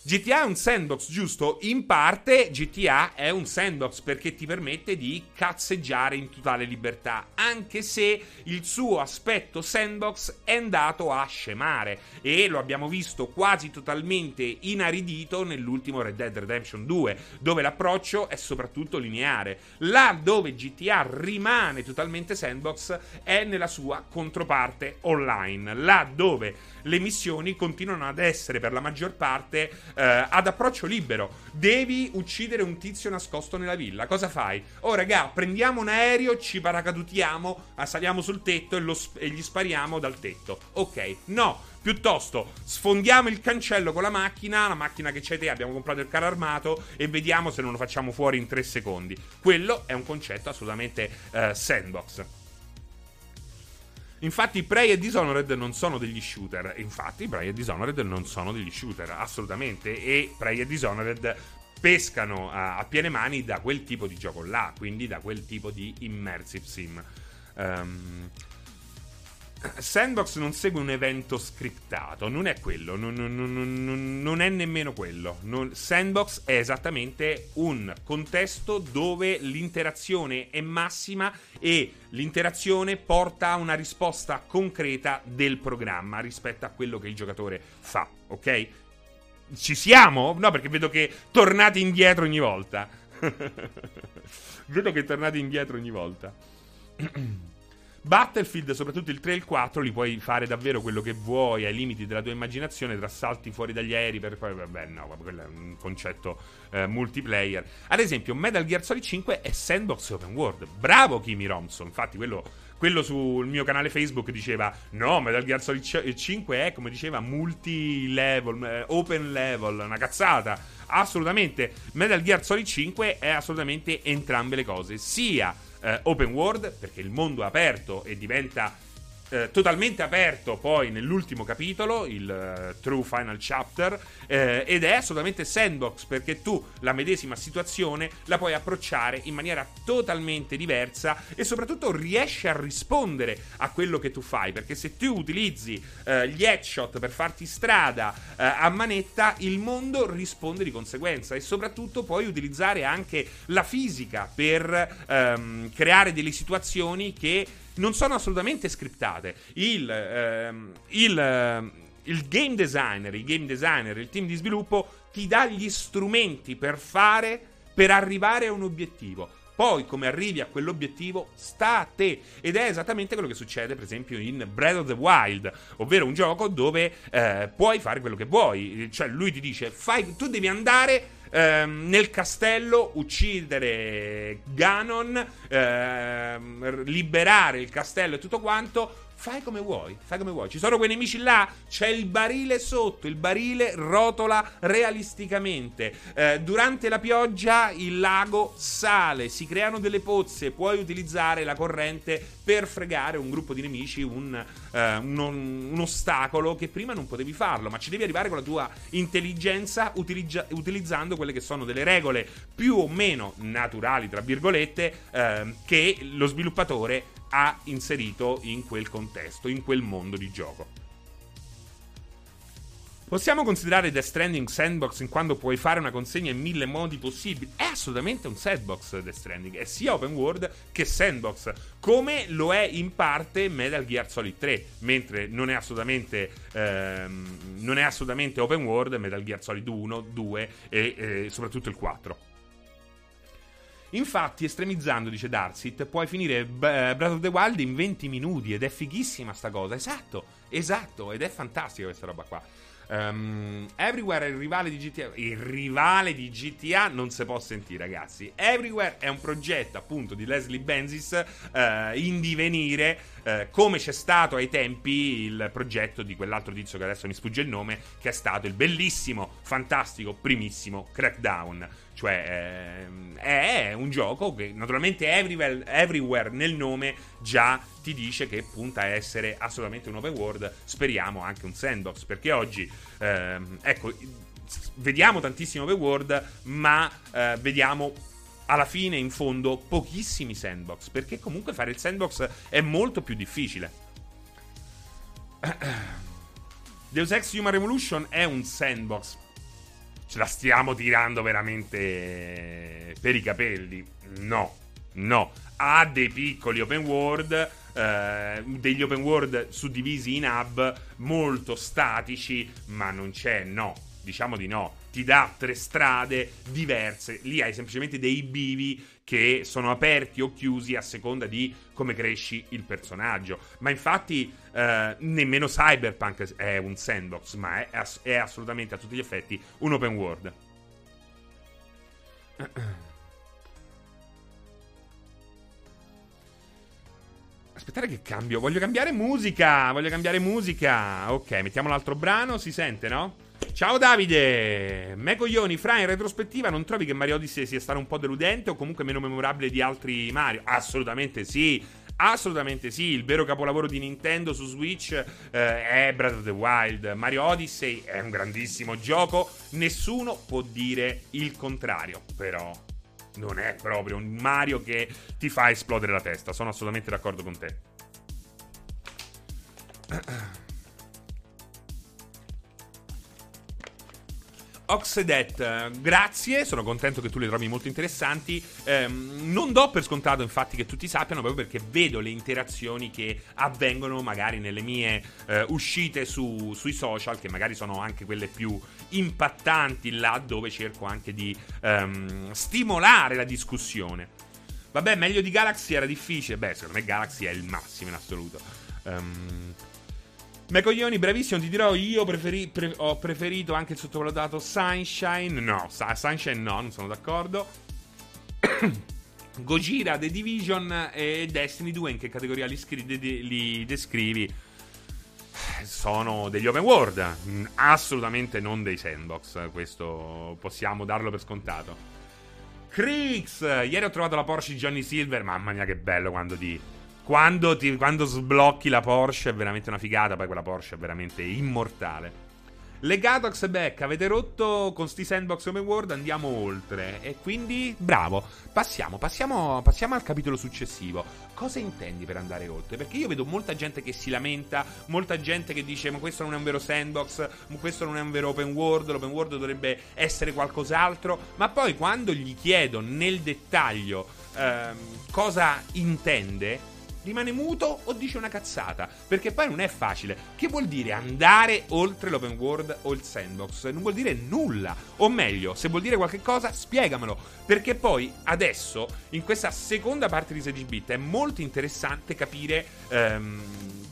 GTA è un sandbox, giusto? In parte GTA è un sandbox perché ti permette di cazzeggiare in totale libertà, anche se il suo aspetto sandbox è andato a scemare e lo abbiamo visto quasi totalmente inaridito nell'ultimo Red Dead Redemption 2, dove l'approccio è soprattutto lineare. Là dove GTA rimane totalmente sandbox è nella sua controparte online, là dove le missioni continuano ad essere per la maggior parte eh, ad approccio libero. Devi uccidere un tizio nascosto nella villa. Cosa fai? Oh, raga, prendiamo un aereo, ci paracadutiamo, saliamo sul tetto e, sp- e gli spariamo dal tetto. Ok, no. Piuttosto sfondiamo il cancello con la macchina, la macchina che c'è te, abbiamo comprato il carro armato e vediamo se non lo facciamo fuori in tre secondi. Quello è un concetto assolutamente uh, sandbox. Infatti, Prey e Dishonored non sono degli shooter. Infatti, Prey e Dishonored non sono degli shooter, assolutamente. E Prey e Dishonored pescano a, a piene mani da quel tipo di gioco là, quindi da quel tipo di immersive sim. Um, Sandbox non segue un evento scriptato, non è quello, non, non, non, non è nemmeno quello. Sandbox è esattamente un contesto dove l'interazione è massima e l'interazione porta a una risposta concreta del programma rispetto a quello che il giocatore fa, ok? Ci siamo? No, perché vedo che tornate indietro ogni volta. vedo che tornate indietro ogno volta. Battlefield, soprattutto il 3 e il 4, li puoi fare davvero quello che vuoi ai limiti della tua immaginazione, tra salti fuori dagli aerei per poi vabbè, no, quello è un concetto eh, multiplayer. Ad esempio, Metal Gear Solid 5 è sandbox open world. Bravo Kimi Romson, infatti quello quello sul mio canale Facebook diceva no, Metal Gear Solid 5 è come diceva multi-level, eh, open level, una cazzata. Assolutamente, Metal Gear Solid 5 è assolutamente entrambe le cose, sia eh, open world, perché il mondo è aperto e diventa eh, totalmente aperto poi nell'ultimo capitolo, il uh, True Final Chapter, eh, ed è assolutamente sandbox perché tu la medesima situazione la puoi approcciare in maniera totalmente diversa e soprattutto riesci a rispondere a quello che tu fai, perché se tu utilizzi eh, gli headshot per farti strada eh, a manetta, il mondo risponde di conseguenza e soprattutto puoi utilizzare anche la fisica per ehm, creare delle situazioni che non sono assolutamente scriptate. Il, ehm, il, ehm, il game designer, il game designer, il team di sviluppo ti dà gli strumenti per fare, per arrivare a un obiettivo. Poi, come arrivi a quell'obiettivo, sta a te. Ed è esattamente quello che succede, per esempio, in Breath of the Wild, ovvero un gioco dove eh, puoi fare quello che vuoi. Cioè, lui ti dice: fai, tu devi andare ehm, nel castello uccidere Ganon, ehm, liberare il castello e tutto quanto Fai come vuoi, fai come vuoi. Ci sono quei nemici là, c'è il barile sotto, il barile rotola realisticamente. Eh, durante la pioggia il lago sale, si creano delle pozze, puoi utilizzare la corrente per fregare un gruppo di nemici, un, eh, un, un ostacolo che prima non potevi farlo, ma ci devi arrivare con la tua intelligenza utilizza, utilizzando quelle che sono delle regole più o meno naturali, tra virgolette, eh, che lo sviluppatore ha inserito in quel contesto, in quel mondo di gioco. Possiamo considerare Death Stranding sandbox in quanto puoi fare una consegna in mille modi possibili? È assolutamente un sandbox Death Stranding, è sia open world che sandbox, come lo è in parte Metal Gear Solid 3, mentre non è assolutamente, ehm, non è assolutamente open world Metal Gear Solid 1, 2 e eh, soprattutto il 4. Infatti, estremizzando, dice Darsit, puoi finire Breath of the Wild in 20 minuti ed è fighissima sta cosa. Esatto, esatto, ed è fantastica questa roba qua. Um, Everywhere è il rivale di GTA. Il rivale di GTA non si può sentire, ragazzi. Everywhere è un progetto appunto di Leslie Benzis uh, in divenire, uh, come c'è stato ai tempi il progetto di quell'altro tizio che adesso mi sfugge il nome, che è stato il bellissimo, fantastico, primissimo Crackdown. Cioè, ehm, è un gioco che naturalmente everywhere, everywhere, nel nome già ti dice che punta a essere assolutamente un open world. Speriamo anche un sandbox. Perché oggi, ehm, ecco, vediamo tantissimo open world, ma eh, vediamo alla fine, in fondo, pochissimi sandbox. Perché comunque fare il sandbox è molto più difficile. Deus Ex Human Revolution è un sandbox ce la stiamo tirando veramente per i capelli. No, no. Ha dei piccoli open world, eh, degli open world suddivisi in hub molto statici, ma non c'è, no. Diciamo di no. Ti dà tre strade diverse. Lì hai semplicemente dei bivi che sono aperti o chiusi a seconda di come cresci il personaggio. Ma infatti eh, nemmeno Cyberpunk è un sandbox, ma è, è assolutamente a tutti gli effetti un open world. Aspettate che cambio. Voglio cambiare musica. Voglio cambiare musica. Ok, mettiamo l'altro brano. Si sente, no? Ciao Davide! Me coglioni, fra in retrospettiva non trovi che Mario Odyssey sia stato un po' deludente o comunque meno memorabile di altri Mario? Assolutamente sì! Assolutamente sì, il vero capolavoro di Nintendo su Switch eh, è Breath of the Wild. Mario Odyssey è un grandissimo gioco, nessuno può dire il contrario, però non è proprio un Mario che ti fa esplodere la testa, sono assolutamente d'accordo con te. Oxedet, grazie, sono contento che tu le trovi molto interessanti. Ehm, non do per scontato infatti che tutti sappiano proprio perché vedo le interazioni che avvengono magari nelle mie eh, uscite su, sui social, che magari sono anche quelle più impattanti là dove cerco anche di ehm, stimolare la discussione. Vabbè, meglio di Galaxy era difficile. Beh, secondo me Galaxy è il massimo in assoluto. Um, Me coglioni, bravissimo, ti dirò, io preferi- pre- ho preferito anche il sottovalutato Sunshine. No, Sa- Sunshine no, non sono d'accordo. Gojira, The Division e Destiny 2, in che categoria li, scri- de- li descrivi? Sono degli open world, mm, assolutamente non dei sandbox, questo possiamo darlo per scontato. Crix, ieri ho trovato la Porsche di Johnny Silver, mamma mia che bello quando ti quando, ti, quando sblocchi la Porsche è veramente una figata, poi quella Porsche è veramente immortale. Legatox back, avete rotto con sti sandbox open world, andiamo oltre. E quindi, bravo, passiamo, passiamo, passiamo al capitolo successivo. Cosa intendi per andare oltre? Perché io vedo molta gente che si lamenta, molta gente che dice ma questo non è un vero sandbox, questo non è un vero open world, l'open world dovrebbe essere qualcos'altro. Ma poi quando gli chiedo nel dettaglio ehm, cosa intende rimane muto o dice una cazzata. Perché poi non è facile. Che vuol dire andare oltre l'open world o il sandbox? Non vuol dire nulla. O meglio, se vuol dire qualche cosa, spiegamelo. Perché poi adesso, in questa seconda parte di 16 bit, è molto interessante capire. Um,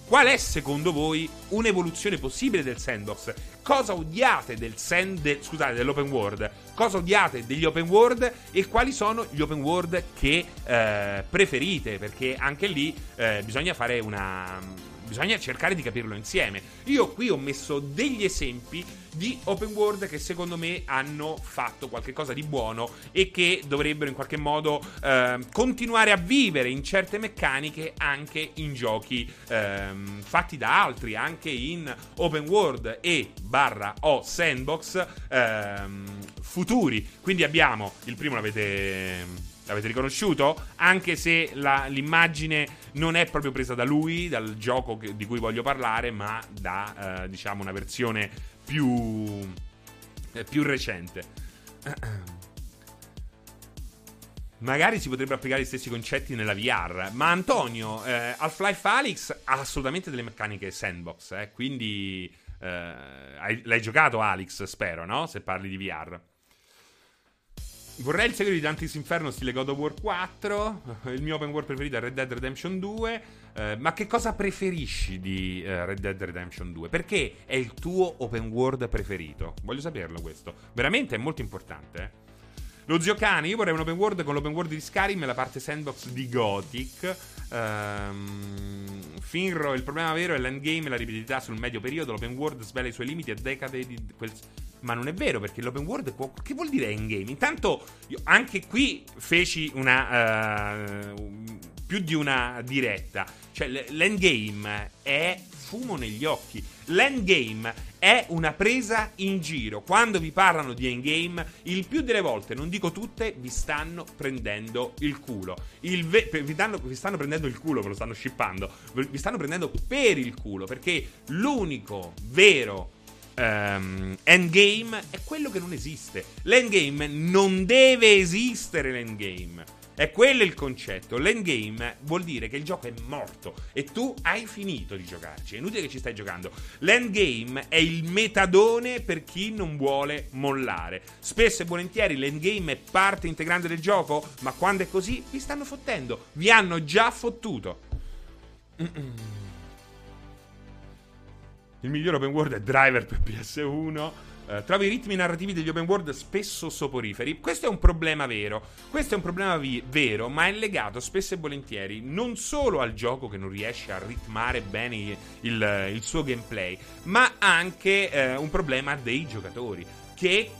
Qual è secondo voi un'evoluzione possibile del sandbox? Cosa odiate del sand, de, scusate, dell'open world? Cosa odiate degli open world e quali sono gli open world che eh, preferite? Perché anche lì eh, bisogna fare una bisogna cercare di capirlo insieme. Io qui ho messo degli esempi di open world che secondo me hanno fatto qualcosa di buono e che dovrebbero in qualche modo eh, continuare a vivere in certe meccaniche anche in giochi eh, fatti da altri, anche in open world e barra o sandbox eh, futuri. Quindi abbiamo, il primo l'avete L'avete riconosciuto? Anche se la, l'immagine non è proprio presa da lui, dal gioco che, di cui voglio parlare, ma da, eh, diciamo, una versione più, più recente. Magari si potrebbero applicare gli stessi concetti nella VR. Ma Antonio, eh, Half-Life Alyx ha assolutamente delle meccaniche sandbox, eh, quindi eh, l'hai giocato Alyx, spero, no? Se parli di VR. Vorrei il seguito di Dante's Inferno stile God of War 4. Il mio open world preferito è Red Dead Redemption 2. Eh, ma che cosa preferisci di eh, Red Dead Redemption 2? Perché è il tuo open world preferito? Voglio saperlo questo. Veramente è molto importante, eh. Lo zio cane, io vorrei un open world con l'open world di Skyrim e la parte sandbox di Gothic. Um, Finro, il problema vero è l'endgame e la ripetitività sul medio periodo. L'open world svela i suoi limiti e decade di quel ma non è vero perché l'open world può... Che vuol dire endgame? Intanto anche qui feci una... Uh, più di una diretta. Cioè l'endgame è fumo negli occhi. L'endgame è una presa in giro. Quando vi parlano di endgame, il più delle volte, non dico tutte, vi stanno prendendo il culo. Il ve- vi, danno, vi, stanno prendendo il culo, ve lo stanno shippando. Vi stanno prendendo per il culo perché l'unico vero um, endgame è quello che non esiste. L'endgame non deve esistere l'endgame. È quello il concetto. L'endgame vuol dire che il gioco è morto e tu hai finito di giocarci. È inutile che ci stai giocando. L'endgame è il metadone per chi non vuole mollare. Spesso e volentieri l'endgame è parte integrante del gioco, ma quando è così vi stanno fottendo. Vi hanno già fottuto. Mm-mm. Il migliore open world è Driver per PS1. Eh, trovo i ritmi narrativi degli open world spesso soporiferi. Questo è un problema vero. Questo è un problema vi- vero, ma è legato spesso e volentieri non solo al gioco che non riesce a ritmare bene il, il suo gameplay, ma anche uh, un problema dei giocatori che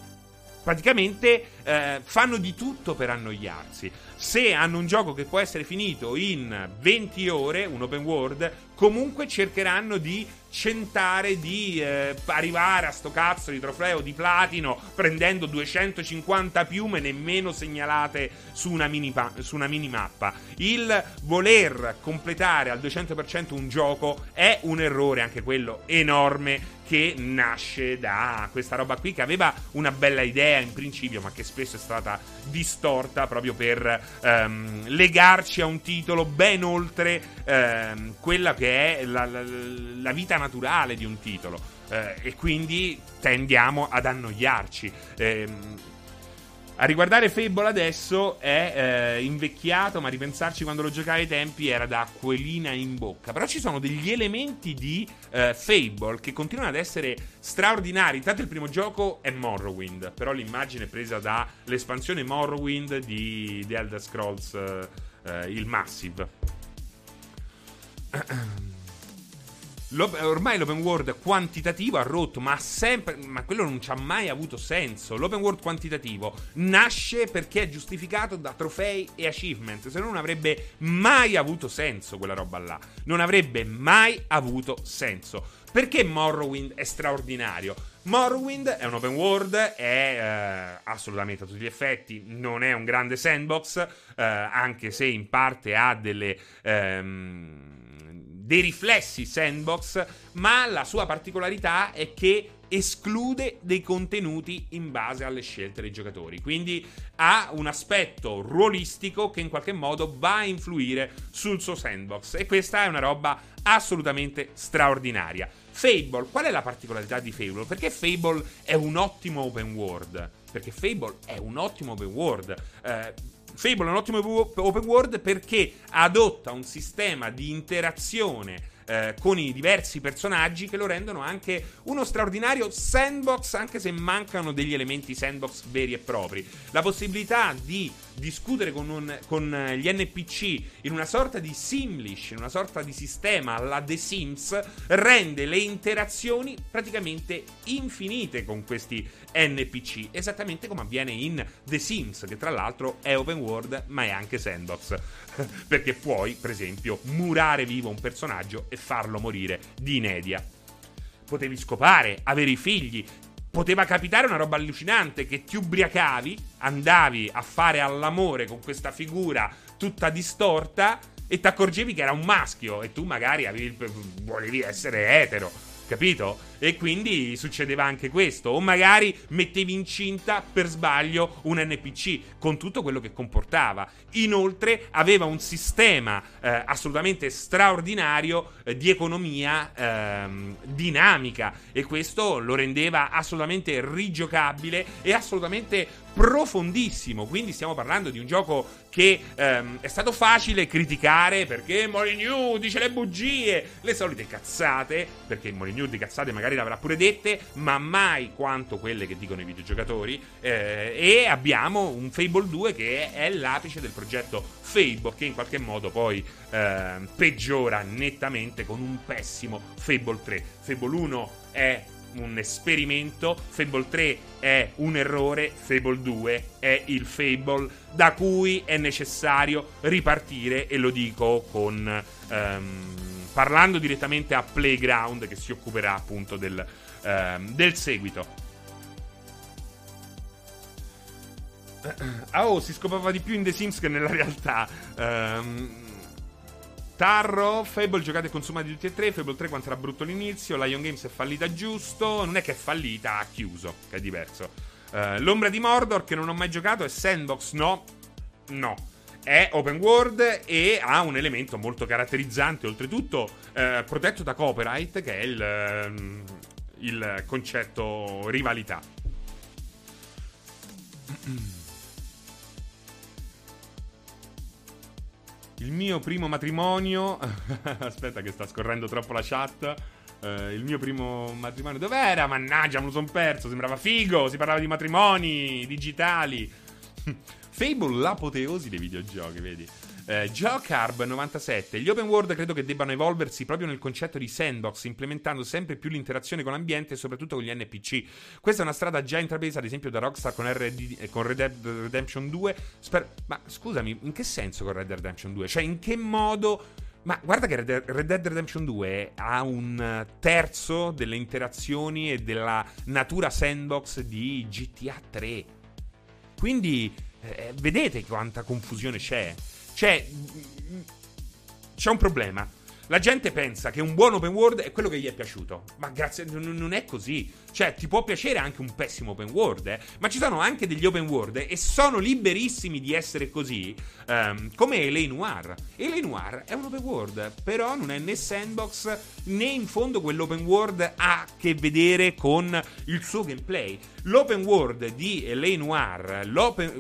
praticamente uh, fanno di tutto per annoiarsi. Se hanno un gioco che può essere finito in 20 ore, un open world, comunque cercheranno di centare di eh, arrivare a sto cazzo di trofeo di platino prendendo 250 piume nemmeno segnalate su una, mini pa- su una minimappa. Il voler completare al 200% un gioco è un errore, anche quello enorme, che nasce da questa roba qui che aveva una bella idea in principio ma che spesso è stata distorta proprio per ehm, legarci a un titolo ben oltre ehm, quella che è la, la, la vita naturale di un titolo. Eh, e quindi tendiamo ad annoiarci. Eh, a riguardare Fable adesso è eh, invecchiato, ma ripensarci quando lo giocai ai tempi era da acquolina in bocca. Però ci sono degli elementi di eh, Fable che continuano ad essere straordinari. Intanto il primo gioco è Morrowind, però l'immagine è presa dall'espansione Morrowind di The Elder Scrolls, eh, il Massive. ormai l'open world quantitativo ha rotto, ma sempre. Ma quello non ci ha mai avuto senso. L'open world quantitativo nasce perché è giustificato da trofei e achievement. Se no, non avrebbe mai avuto senso quella roba là. Non avrebbe mai avuto senso. Perché Morrowind è straordinario? Morrowind è un open world, è eh, assolutamente a tutti gli effetti, non è un grande sandbox, eh, anche se in parte ha delle. Ehm, dei riflessi sandbox, ma la sua particolarità è che esclude dei contenuti in base alle scelte dei giocatori. Quindi ha un aspetto ruolistico che in qualche modo va a influire sul suo sandbox. E questa è una roba assolutamente straordinaria. Fable, qual è la particolarità di Fable? Perché Fable è un ottimo open world. Perché Fable è un ottimo open world. Eh, Fable è un ottimo open world perché adotta un sistema di interazione eh, con i diversi personaggi che lo rendono anche uno straordinario sandbox, anche se mancano degli elementi sandbox veri e propri. La possibilità di discutere con, un, con gli NPC in una sorta di Simlish, in una sorta di sistema alla The Sims, rende le interazioni praticamente infinite con questi NPC, esattamente come avviene in The Sims, che tra l'altro è open world ma è anche sandbox, perché puoi, per esempio, murare vivo un personaggio e farlo morire di inedia. Potevi scopare, avere i figli, poteva capitare una roba allucinante che ti ubriacavi, andavi a fare all'amore con questa figura tutta distorta e ti accorgevi che era un maschio e tu magari avevi, volevi essere etero capito? E quindi succedeva anche questo. O magari mettevi incinta per sbaglio un NPC con tutto quello che comportava. Inoltre aveva un sistema eh, assolutamente straordinario eh, di economia eh, dinamica e questo lo rendeva assolutamente rigiocabile e assolutamente profondissimo. Quindi stiamo parlando di un gioco che ehm, è stato facile criticare perché Molyneux dice le bugie, le solite cazzate, perché Molyneux di cazzate magari l'avrà pure dette, ma mai quanto quelle che dicono i videogiocatori. Eh, e abbiamo un Fable 2 che è l'apice del progetto Fable, che in qualche modo poi eh, peggiora nettamente con un pessimo Fable 3. Fable 1 è un esperimento, Fable 3 è un errore, Fable 2 è il Fable da cui è necessario ripartire e lo dico con... Um, parlando direttamente a Playground che si occuperà appunto del, um, del seguito. Ah, oh, si scopava di più in The Sims che nella realtà. Um, Tarro, Fable giocate e consumate tutti e tre. Fable 3 quanto era brutto l'inizio. Lion Games è fallita giusto. Non è che è fallita, ha chiuso, che è diverso. Uh, L'ombra di Mordor, che non ho mai giocato, è sandbox? No, no. È open world e ha un elemento molto caratterizzante, oltretutto uh, protetto da copyright, che è il, uh, il concetto rivalità. Il mio primo matrimonio. Aspetta, che sta scorrendo troppo la chat. Uh, il mio primo matrimonio. Dov'era? Mannaggia, me lo son perso. Sembrava figo. Si parlava di matrimoni digitali. Fable, l'apoteosi dei videogiochi, vedi? Eh, Geocarb 97. Gli open world credo che debbano evolversi proprio nel concetto di sandbox, implementando sempre più l'interazione con l'ambiente e soprattutto con gli NPC. Questa è una strada già intrapresa, ad esempio, da Rockstar con, RD, eh, con Red Dead Redemption 2. Sper- ma scusami, in che senso con Red Dead Redemption 2? Cioè, in che modo. Ma guarda che Red Dead Redemption 2 ha un terzo delle interazioni e della natura sandbox di GTA 3. Quindi eh, vedete quanta confusione c'è. Cioè, c'è un problema. La gente pensa che un buon open world è quello che gli è piaciuto, ma grazie, non è così. Cioè, ti può piacere anche un pessimo open world, eh? ma ci sono anche degli open world e sono liberissimi di essere così, um, come L.A. Noir. L.A. Noir è un open world, però non è né sandbox né in fondo quell'open world ha a che vedere con il suo gameplay. L'open world di L.A. Noir,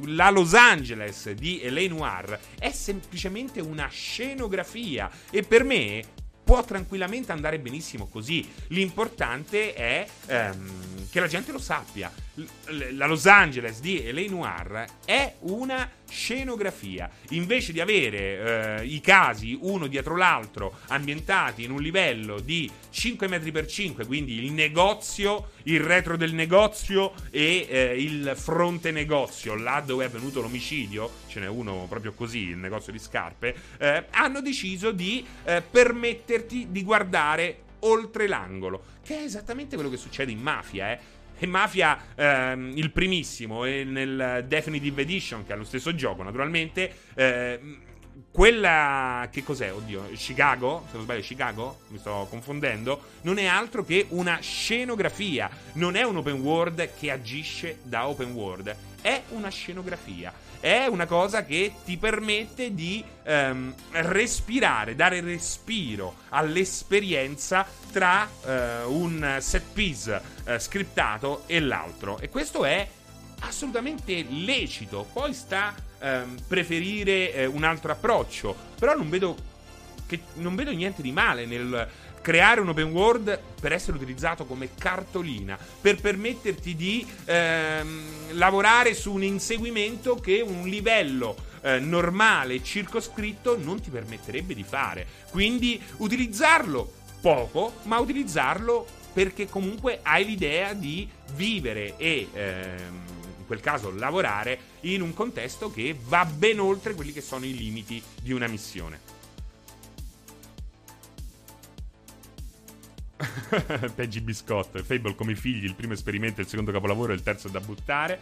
la Los Angeles di L.A. Noir è semplicemente una scenografia e per me può tranquillamente andare benissimo così. L'importante è ehm, che la gente lo sappia. La Los Angeles di L.A. Noir è una scenografia. Invece di avere eh, i casi uno dietro l'altro ambientati in un livello di 5 metri per 5, quindi il negozio, il retro del negozio e eh, il fronte negozio, là dove è avvenuto l'omicidio, ce n'è uno proprio così, il negozio di scarpe, eh, hanno deciso di eh, permetterti di guardare oltre l'angolo, che è esattamente quello che succede in mafia, eh e Mafia, ehm, il primissimo, e nel Definitive Edition, che è lo stesso gioco, naturalmente. Eh, quella che cos'è? Oddio, Chicago? Se non sbaglio, Chicago? Mi sto confondendo. Non è altro che una scenografia. Non è un open world che agisce da open world. È una scenografia è una cosa che ti permette di ehm, respirare, dare respiro all'esperienza tra eh, un set piece eh, scriptato e l'altro. E questo è assolutamente lecito. Poi sta ehm, preferire eh, un altro approccio, però non vedo, che, non vedo niente di male nel creare un open world per essere utilizzato come cartolina, per permetterti di ehm, lavorare su un inseguimento che un livello eh, normale, circoscritto, non ti permetterebbe di fare. Quindi utilizzarlo poco, ma utilizzarlo perché comunque hai l'idea di vivere e... Ehm, in quel caso lavorare in un contesto che va ben oltre quelli che sono i limiti di una missione. Peggy Biscotto, Fable come figli, il primo esperimento, il secondo capolavoro e il terzo da buttare.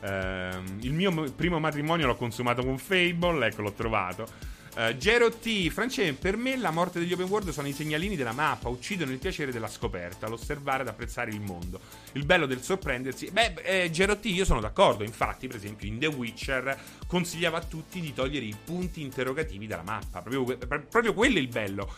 Uh, il mio primo matrimonio l'ho consumato con Fable, ecco l'ho trovato. Uh, T, France, per me la morte degli open world sono i segnalini della mappa, uccidono il piacere della scoperta, l'osservare ed apprezzare il mondo. Il bello del sorprendersi. Beh, eh, T, io sono d'accordo. Infatti, per esempio, in The Witcher consigliava a tutti di togliere i punti interrogativi dalla mappa. Proprio, proprio quello è il bello.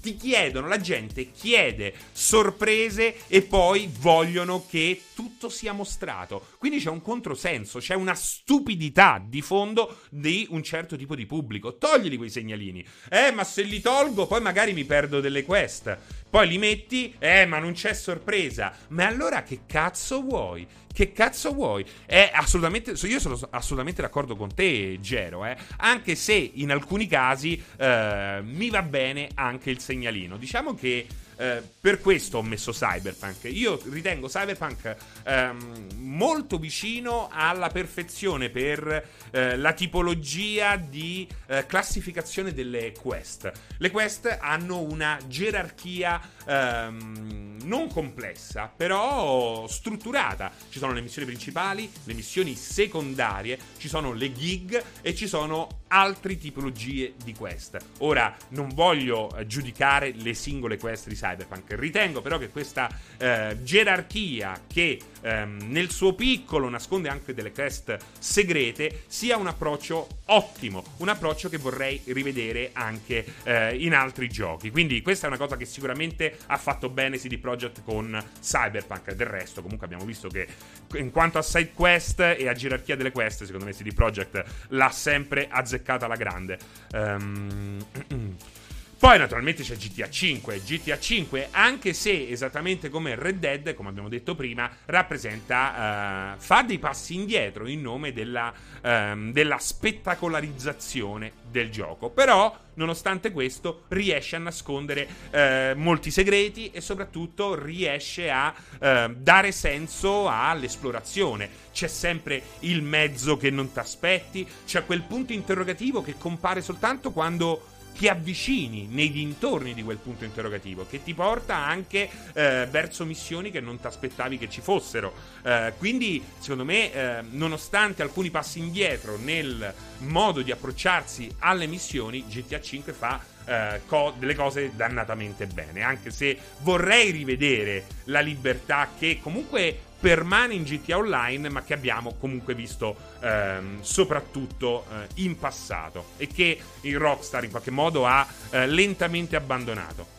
Ti chiedono, la gente chiede sorprese e poi vogliono che tutto sia mostrato. Quindi c'è un controsenso, c'è una stupidità di fondo di un certo tipo di pubblico. Toglili quei segnalini. Eh, ma se li tolgo, poi magari mi perdo delle quest. Poi li metti, eh, ma non c'è sorpresa. Ma allora che cazzo vuoi? Che cazzo vuoi? È assolutamente. Io sono assolutamente d'accordo con te, Gero. Eh? Anche se in alcuni casi eh, mi va bene anche il segnalino. Diciamo che. Eh, per questo ho messo Cyberpunk. Io ritengo Cyberpunk ehm, molto vicino alla perfezione per eh, la tipologia di eh, classificazione delle quest. Le quest hanno una gerarchia ehm, non complessa, però strutturata. Ci sono le missioni principali, le missioni secondarie, ci sono le gig e ci sono altre tipologie di quest. Ora, non voglio eh, giudicare le singole quest di Cyberpunk, ritengo però che questa eh, gerarchia che ehm, nel suo piccolo nasconde anche delle quest segrete sia un approccio ottimo, un approccio che vorrei rivedere anche eh, in altri giochi. Quindi questa è una cosa che sicuramente ha fatto bene CD Projekt con Cyberpunk. Del resto, comunque abbiamo visto che in quanto a side quest e a gerarchia delle quest, secondo me CD Projekt l'ha sempre azzeccata alla grande. Um, Poi naturalmente c'è GTA 5. GTA 5, anche se esattamente come Red Dead, come abbiamo detto prima, rappresenta, uh, fa dei passi indietro in nome della, um, della spettacolarizzazione del gioco. Però, nonostante questo, riesce a nascondere uh, molti segreti e soprattutto riesce a uh, dare senso all'esplorazione. C'è sempre il mezzo che non ti aspetti, c'è quel punto interrogativo che compare soltanto quando ti avvicini nei dintorni di quel punto interrogativo, che ti porta anche eh, verso missioni che non ti aspettavi che ci fossero. Eh, quindi, secondo me, eh, nonostante alcuni passi indietro nel modo di approcciarsi alle missioni, GTA 5 fa eh, co- delle cose dannatamente bene. Anche se vorrei rivedere la libertà che comunque permane in GTA Online, ma che abbiamo comunque visto ehm, soprattutto eh, in passato e che il Rockstar in qualche modo ha eh, lentamente abbandonato.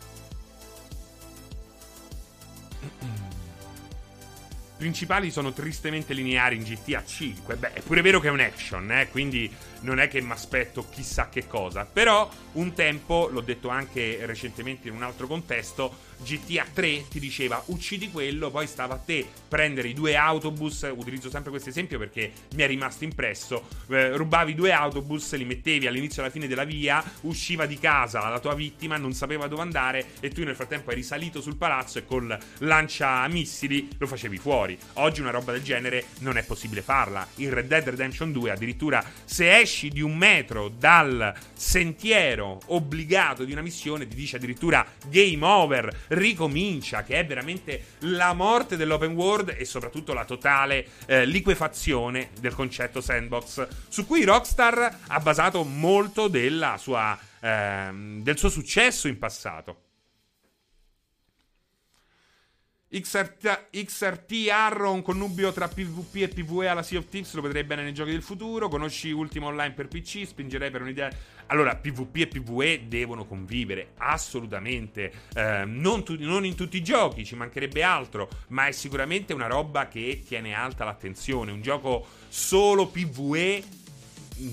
principali sono tristemente lineari in GTA 5. Beh, è pure vero che è un action, eh, quindi non è che mi aspetto chissà che cosa. Però un tempo, l'ho detto anche recentemente in un altro contesto, GTA 3 ti diceva uccidi quello, poi stava a te prendere i due autobus, utilizzo sempre questo esempio perché mi è rimasto impresso, eh, rubavi due autobus, li mettevi all'inizio e alla fine della via, usciva di casa la tua vittima, non sapeva dove andare e tu nel frattempo eri salito sul palazzo e col lanciamissili lo facevi fuori. Oggi una roba del genere non è possibile farla. In Red Dead Redemption 2 addirittura se esci di un metro dal sentiero obbligato di una missione ti dice addirittura game over ricomincia, che è veramente la morte dell'open world e soprattutto la totale eh, liquefazione del concetto sandbox, su cui Rockstar ha basato molto sua, ehm, del suo successo in passato. XRT, XRT Arrow, un connubio tra PvP e PvE alla Sea of Thieves, lo vedrei bene nei giochi del futuro. Conosci Ultima Online per PC, spingerei per un'idea. Allora, PvP e PvE devono convivere, assolutamente. Eh, non, tu, non, in tutti i giochi, ci mancherebbe altro, ma è sicuramente una roba che tiene alta l'attenzione. Un gioco solo PvE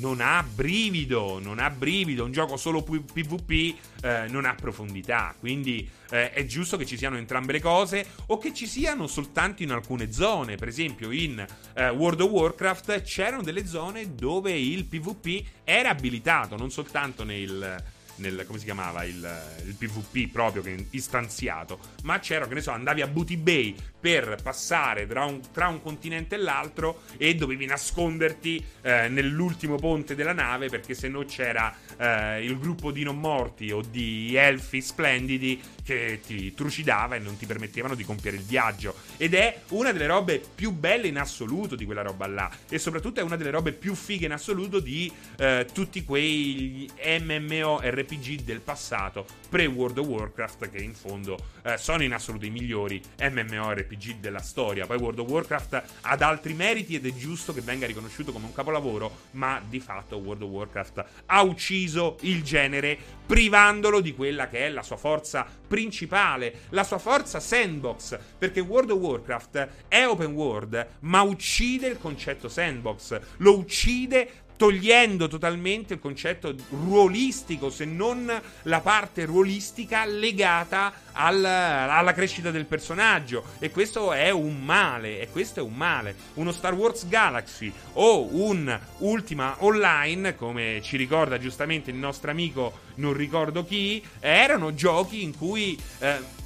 non ha brivido, non ha brivido, un gioco solo PvP eh, non ha profondità, quindi eh, è giusto che ci siano entrambe le cose o che ci siano soltanto in alcune zone, per esempio in eh, World of Warcraft c'erano delle zone dove il PvP era abilitato, non soltanto nel nel, come si chiamava il, il PvP proprio che istanziato, ma c'era che ne so, andavi a Booty Bay per passare tra un, tra un continente e l'altro e dovevi nasconderti eh, nell'ultimo ponte della nave perché se no c'era eh, il gruppo di non morti o di elfi splendidi che ti trucidava e non ti permettevano di compiere il viaggio. Ed è una delle robe più belle in assoluto di quella roba là. E soprattutto è una delle robe più fighe in assoluto di eh, tutti quei MMORPG del passato, pre-World of Warcraft, che in fondo eh, sono in assoluto i migliori MMORPG della storia. Poi World of Warcraft ha altri meriti ed è giusto che venga riconosciuto come un capolavoro, ma di fatto World of Warcraft ha ucciso ucciso il genere privandolo di quella che è la sua forza principale, la sua forza sandbox, perché World of Warcraft è open world, ma uccide il concetto sandbox, lo uccide togliendo totalmente il concetto ruolistico, se non la parte ruolistica legata al, alla crescita del personaggio. E questo è un male. E questo è un male. Uno Star Wars Galaxy o un Ultima Online, come ci ricorda giustamente il nostro amico, non ricordo chi, erano giochi in cui. Eh,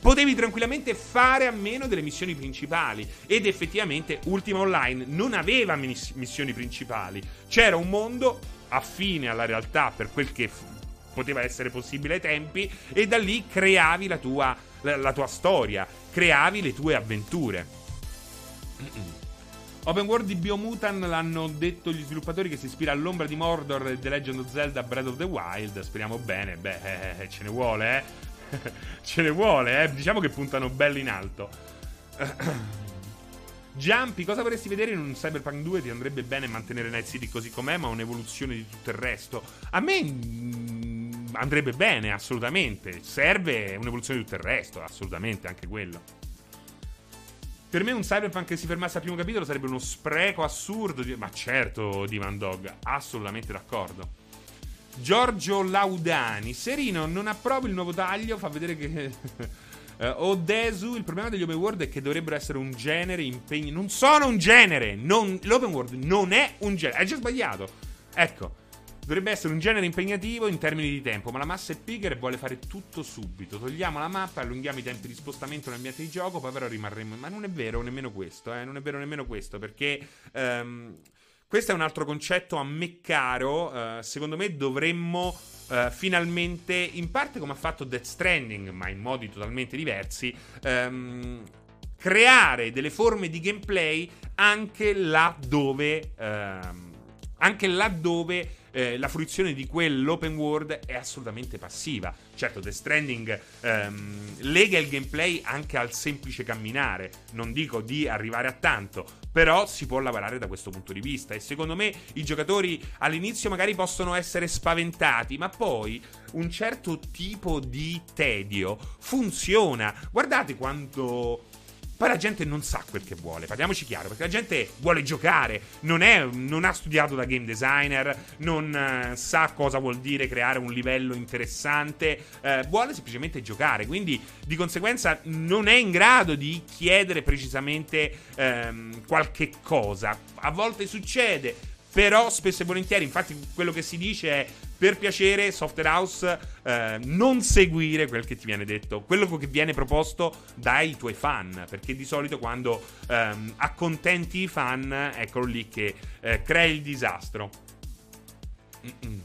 potevi tranquillamente fare a meno delle missioni principali. Ed effettivamente Ultima Online non aveva miss- missioni principali. C'era un mondo affine alla realtà per quel che f- poteva essere possibile ai tempi, e da lì creavi la tua, la, la tua storia, creavi le tue avventure. Mm-mm. Open World di Biomutant l'hanno detto gli sviluppatori che si ispira all'ombra di Mordor e The Legend of Zelda Breath of the Wild. Speriamo bene, beh, eh, ce ne vuole, eh. Ce ne vuole, eh. Diciamo che puntano bello in alto. Jumpy, cosa vorresti vedere in un Cyberpunk 2? Ti andrebbe bene mantenere Night City così com'è, ma un'evoluzione di tutto il resto. A me mm, andrebbe bene, assolutamente. Serve un'evoluzione di tutto il resto, assolutamente, anche quello. Per me un Cyberpunk che si fermasse al primo capitolo sarebbe uno spreco assurdo. Di... Ma certo, Divan Dog, assolutamente d'accordo. Giorgio Laudani. Serino, non approvo il nuovo taglio. Fa vedere che. Uh, Odesu, il problema degli open world è che dovrebbero essere un genere impegni. Non sono un genere! Non, l'open world non è un genere. Hai già sbagliato. Ecco. Dovrebbe essere un genere impegnativo in termini di tempo, ma la massa è pigra e vuole fare tutto subito. Togliamo la mappa, allunghiamo i tempi di spostamento nell'ambiente di gioco, poi però rimarremo. Ma non è vero nemmeno questo, eh? Non è vero nemmeno questo, perché. Um, questo è un altro concetto a me caro. Uh, secondo me dovremmo uh, finalmente, in parte come ha fatto Death Stranding, ma in modi totalmente diversi, um, creare delle forme di gameplay anche laddove. Um, anche laddove eh, la fruizione di quell'open world è assolutamente passiva. Certo, The Stranding ehm, lega il gameplay anche al semplice camminare, non dico di arrivare a tanto, però si può lavorare da questo punto di vista e secondo me i giocatori all'inizio magari possono essere spaventati, ma poi un certo tipo di tedio funziona. Guardate quanto Poi la gente non sa quel che vuole, parliamoci chiaro, perché la gente vuole giocare, non, è, non ha studiato da game designer, non uh, sa cosa vuol dire creare un livello interessante, uh, vuole semplicemente giocare, quindi di conseguenza non è in grado di chiedere precisamente um, qualche cosa. A volte succede, però spesso e volentieri, infatti quello che si dice è per piacere, Software House, eh, non seguire quel che ti viene detto, quello che viene proposto dai tuoi fan, perché di solito quando ehm, accontenti i fan, eccolo lì che eh, crei il disastro. Mm-mm.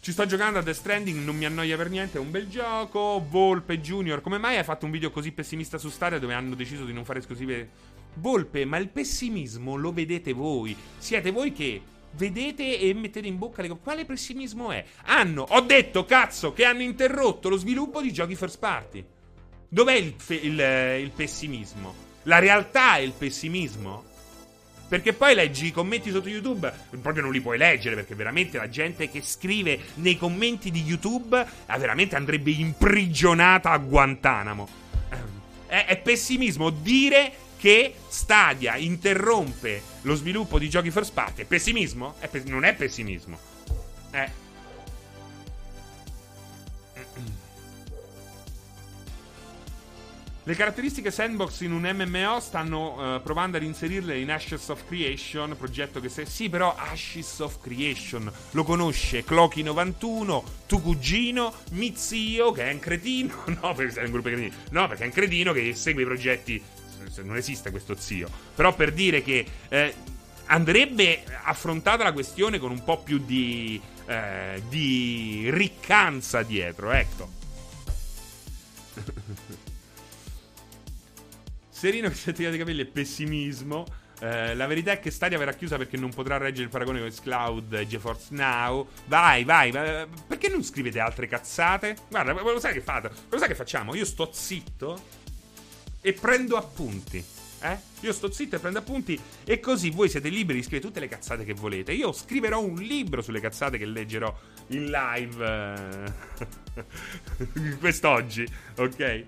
Ci sto giocando a Death Stranding, non mi annoia per niente, è un bel gioco. Volpe Junior, come mai hai fatto un video così pessimista su Stadia dove hanno deciso di non fare esclusive? Volpe, ma il pessimismo lo vedete voi. Siete voi che vedete e mettete in bocca le cose. Quale pessimismo è? Hanno, ho detto cazzo, che hanno interrotto lo sviluppo di giochi first party. Dov'è il, il, il pessimismo? La realtà è il pessimismo? Perché poi leggi i commenti sotto YouTube, proprio non li puoi leggere, perché veramente la gente che scrive nei commenti di YouTube eh, veramente andrebbe imprigionata a Guantanamo. È, è pessimismo dire che Stadia interrompe lo sviluppo di giochi first party. È pessimismo? È pe- non è pessimismo. Eh. Le caratteristiche sandbox in un MMO stanno uh, provando ad inserirle in Ashes of Creation, progetto che se... Sì, però Ashes of Creation lo conosce Clocky91, tu cugino, Mizio, che è un cretino. No, perché sei un gruppo cretino. No, perché è un cretino che segue i progetti non esiste questo zio. Però per dire che eh, andrebbe affrontata la questione con un po' più di, eh, di riccanza dietro, ecco. Serino che si è tagliato i capelli è pessimismo. Eh, la verità è che Stadia verrà chiusa perché non potrà reggere il paragone con Xcloud e GeForce Now. Vai, vai, vai, perché non scrivete altre cazzate? Guarda, lo sai che fate? Lo sai che facciamo? Io sto zitto e prendo appunti. Eh? Io sto zitto e prendo appunti e così voi siete liberi di scrivere tutte le cazzate che volete. Io scriverò un libro sulle cazzate che leggerò in live eh, quest'oggi, ok?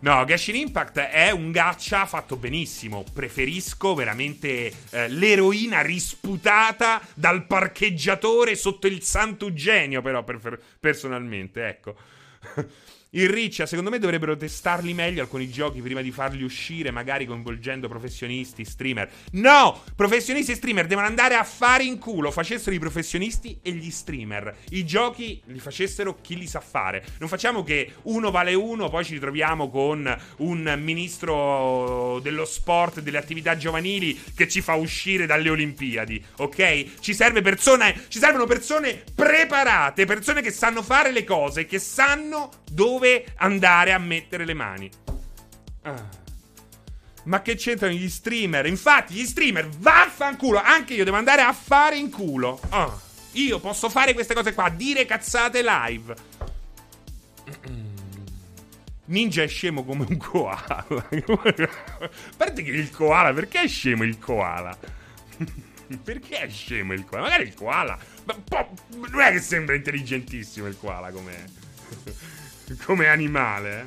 No, Genshin Impact è un gacha fatto benissimo. Preferisco veramente eh, l'eroina risputata dal parcheggiatore sotto il santo genio, però, per, per, personalmente, ecco. Il Riccia, secondo me dovrebbero testarli meglio alcuni giochi prima di farli uscire, magari coinvolgendo professionisti, streamer. No! Professionisti e streamer devono andare a fare in culo. Facessero i professionisti e gli streamer. I giochi li facessero chi li sa fare. Non facciamo che uno vale uno, poi ci ritroviamo con un ministro dello sport, delle attività giovanili che ci fa uscire dalle Olimpiadi. Ok? Ci, serve persone, ci servono persone preparate, persone che sanno fare le cose, che sanno dove dove andare a mettere le mani. Ah. Ma che c'entrano gli streamer? Infatti, gli streamer, vaffanculo. Anche io devo andare a fare in culo. Oh, io posso fare queste cose qua, dire cazzate live. Ninja è scemo come un koala. A parte che il koala, perché è scemo il koala? perché è scemo il koala? Magari il koala. Ma non è che sembra intelligentissimo il koala come come animale.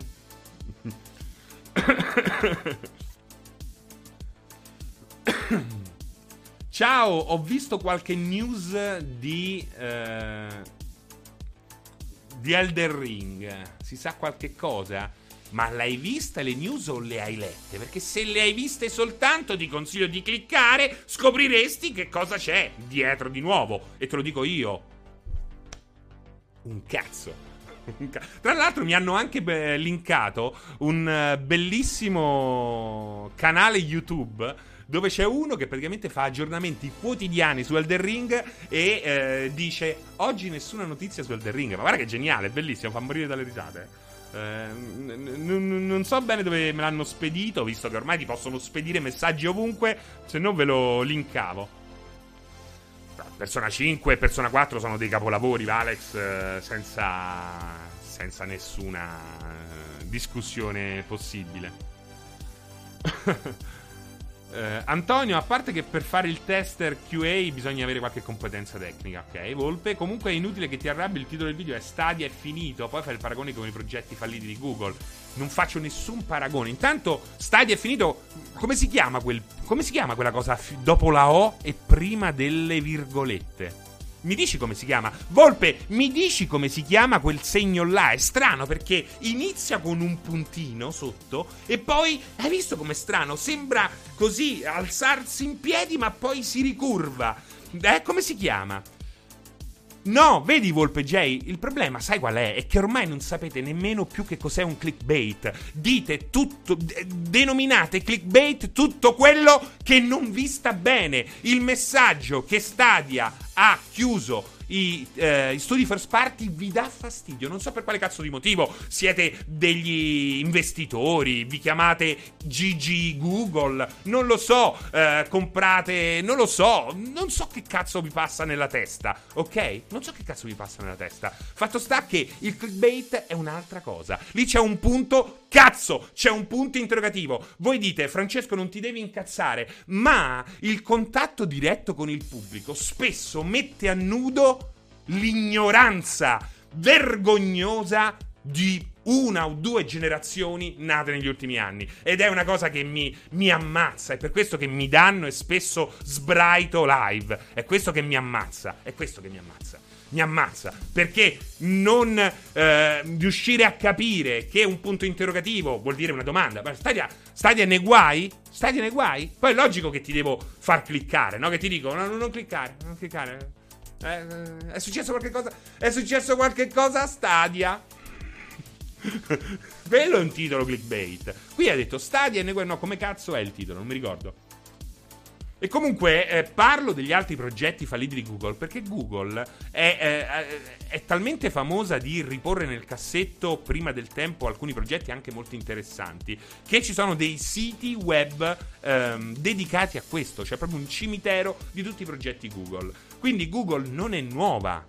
Ciao, ho visto qualche news di. Eh, di Elder Ring. Si sa qualche cosa? Ma l'hai vista le news o le hai lette? Perché se le hai viste soltanto ti consiglio di cliccare, scopriresti che cosa c'è dietro di nuovo. E te lo dico io. Un cazzo. Tra l'altro mi hanno anche beh, linkato un uh, bellissimo canale YouTube dove c'è uno che praticamente fa aggiornamenti quotidiani su Elder Ring e eh, dice oggi nessuna notizia su Elder Ring. Ma guarda che geniale, bellissimo, fa morire dalle risate. Eh, n- n- non so bene dove me l'hanno spedito, visto che ormai ti possono spedire messaggi ovunque, se no ve lo linkavo. Persona 5 e Persona 4 sono dei capolavori, Alex, eh, senza, senza nessuna eh, discussione possibile. Eh, Antonio, a parte che per fare il tester QA bisogna avere qualche competenza tecnica, ok? Volpe, comunque è inutile che ti arrabbi, il titolo del video è Stadia è finito, poi fai il paragone con i progetti falliti di Google. Non faccio nessun paragone. Intanto Stadia è finito, come si chiama quel come si chiama quella cosa dopo la O e prima delle virgolette? Mi dici come si chiama? Volpe, mi dici come si chiama quel segno là? È strano perché inizia con un puntino sotto e poi hai visto com'è strano? Sembra così alzarsi in piedi ma poi si ricurva. Eh, come si chiama? No, vedi Volpe J, il problema sai qual è? È che ormai non sapete nemmeno più che cos'è un clickbait. Dite tutto, denominate clickbait tutto quello che non vi sta bene. Il messaggio che Stadia ha chiuso i, eh, i, studi first party vi dà fastidio. Non so per quale cazzo di motivo. Siete degli investitori, vi chiamate GG Google, non lo so. Eh, comprate, non lo so. Non so che cazzo vi passa nella testa, ok? Non so che cazzo vi passa nella testa. Fatto sta che il clickbait è un'altra cosa. Lì c'è un punto Cazzo, c'è un punto interrogativo. Voi dite, Francesco, non ti devi incazzare, ma il contatto diretto con il pubblico spesso mette a nudo l'ignoranza vergognosa di una o due generazioni nate negli ultimi anni. Ed è una cosa che mi, mi, ammazza. È per questo che mi danno e spesso sbraito live. È questo che mi ammazza. È questo che mi ammazza mi ammazza. Perché non eh, riuscire a capire che un punto interrogativo vuol dire una domanda. Ma Stadia, Stadia nei guai? Stadia nei guai? Poi è logico che ti devo far cliccare, no? Che ti dico, no, non cliccare, non cliccare. Eh, è successo qualche cosa? È successo qualche cosa a Stadia? Quello è un titolo clickbait. Qui ha detto Stadia e. No, come cazzo è il titolo? Non mi ricordo. E comunque eh, parlo degli altri progetti falliti di Google perché Google è, eh, è, talmente famosa di riporre nel cassetto prima del tempo alcuni progetti anche molto interessanti che ci sono dei siti web ehm, dedicati a questo, cioè proprio un cimitero di tutti i progetti Google. Quindi Google non è nuova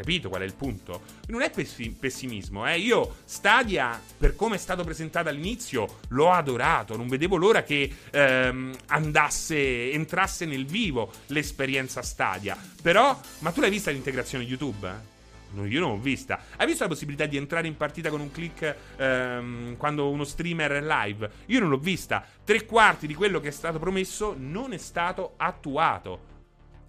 Capito qual è il punto? Non è pessimismo, eh. Io Stadia, per come è stato presentato all'inizio, l'ho adorato. Non vedevo l'ora che ehm, andasse, entrasse nel vivo l'esperienza Stadia. Però, ma tu l'hai vista l'integrazione YouTube? No, io non l'ho vista. Hai visto la possibilità di entrare in partita con un click ehm, quando uno streamer è live? Io non l'ho vista. Tre quarti di quello che è stato promesso non è stato attuato.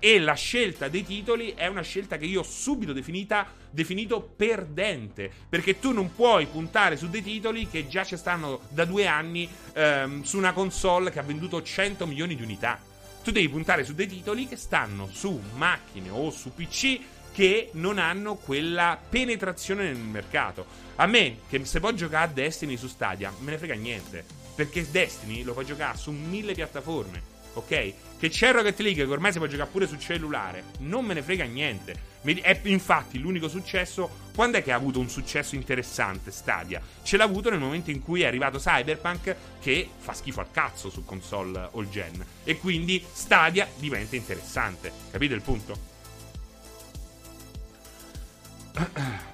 E la scelta dei titoli è una scelta che io ho subito definita, definito perdente. Perché tu non puoi puntare su dei titoli che già ci stanno da due anni ehm, su una console che ha venduto 100 milioni di unità. Tu devi puntare su dei titoli che stanno su macchine o su PC che non hanno quella penetrazione nel mercato. A me, che se può giocare a Destiny su Stadia, me ne frega niente. Perché Destiny lo puoi giocare su mille piattaforme ok? Che c'è Rocket League che ormai si può giocare pure su cellulare, non me ne frega niente. È infatti l'unico successo. Quando è che ha avuto un successo interessante Stadia? Ce l'ha avuto nel momento in cui è arrivato Cyberpunk che fa schifo al cazzo su console all gen. E quindi Stadia diventa interessante. Capite il punto?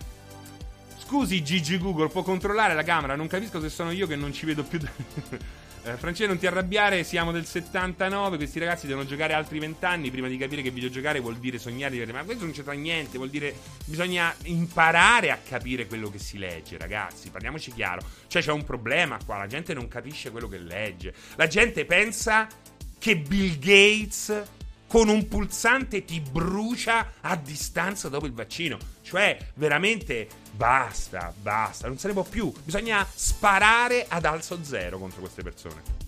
Scusi Gigi Google, può controllare la camera? Non capisco se sono io che non ci vedo più. Eh, Francesco, non ti arrabbiare, siamo del 79. Questi ragazzi devono giocare altri 20 anni prima di capire che videogiocare vuol dire sognare. Ma questo non c'entra niente. Vuol dire bisogna imparare a capire quello che si legge, ragazzi. Parliamoci chiaro. Cioè, c'è un problema qua. La gente non capisce quello che legge. La gente pensa che Bill Gates con un pulsante ti brucia a distanza dopo il vaccino. Cioè, veramente basta, basta, non se ne può più. Bisogna sparare ad alzo zero contro queste persone.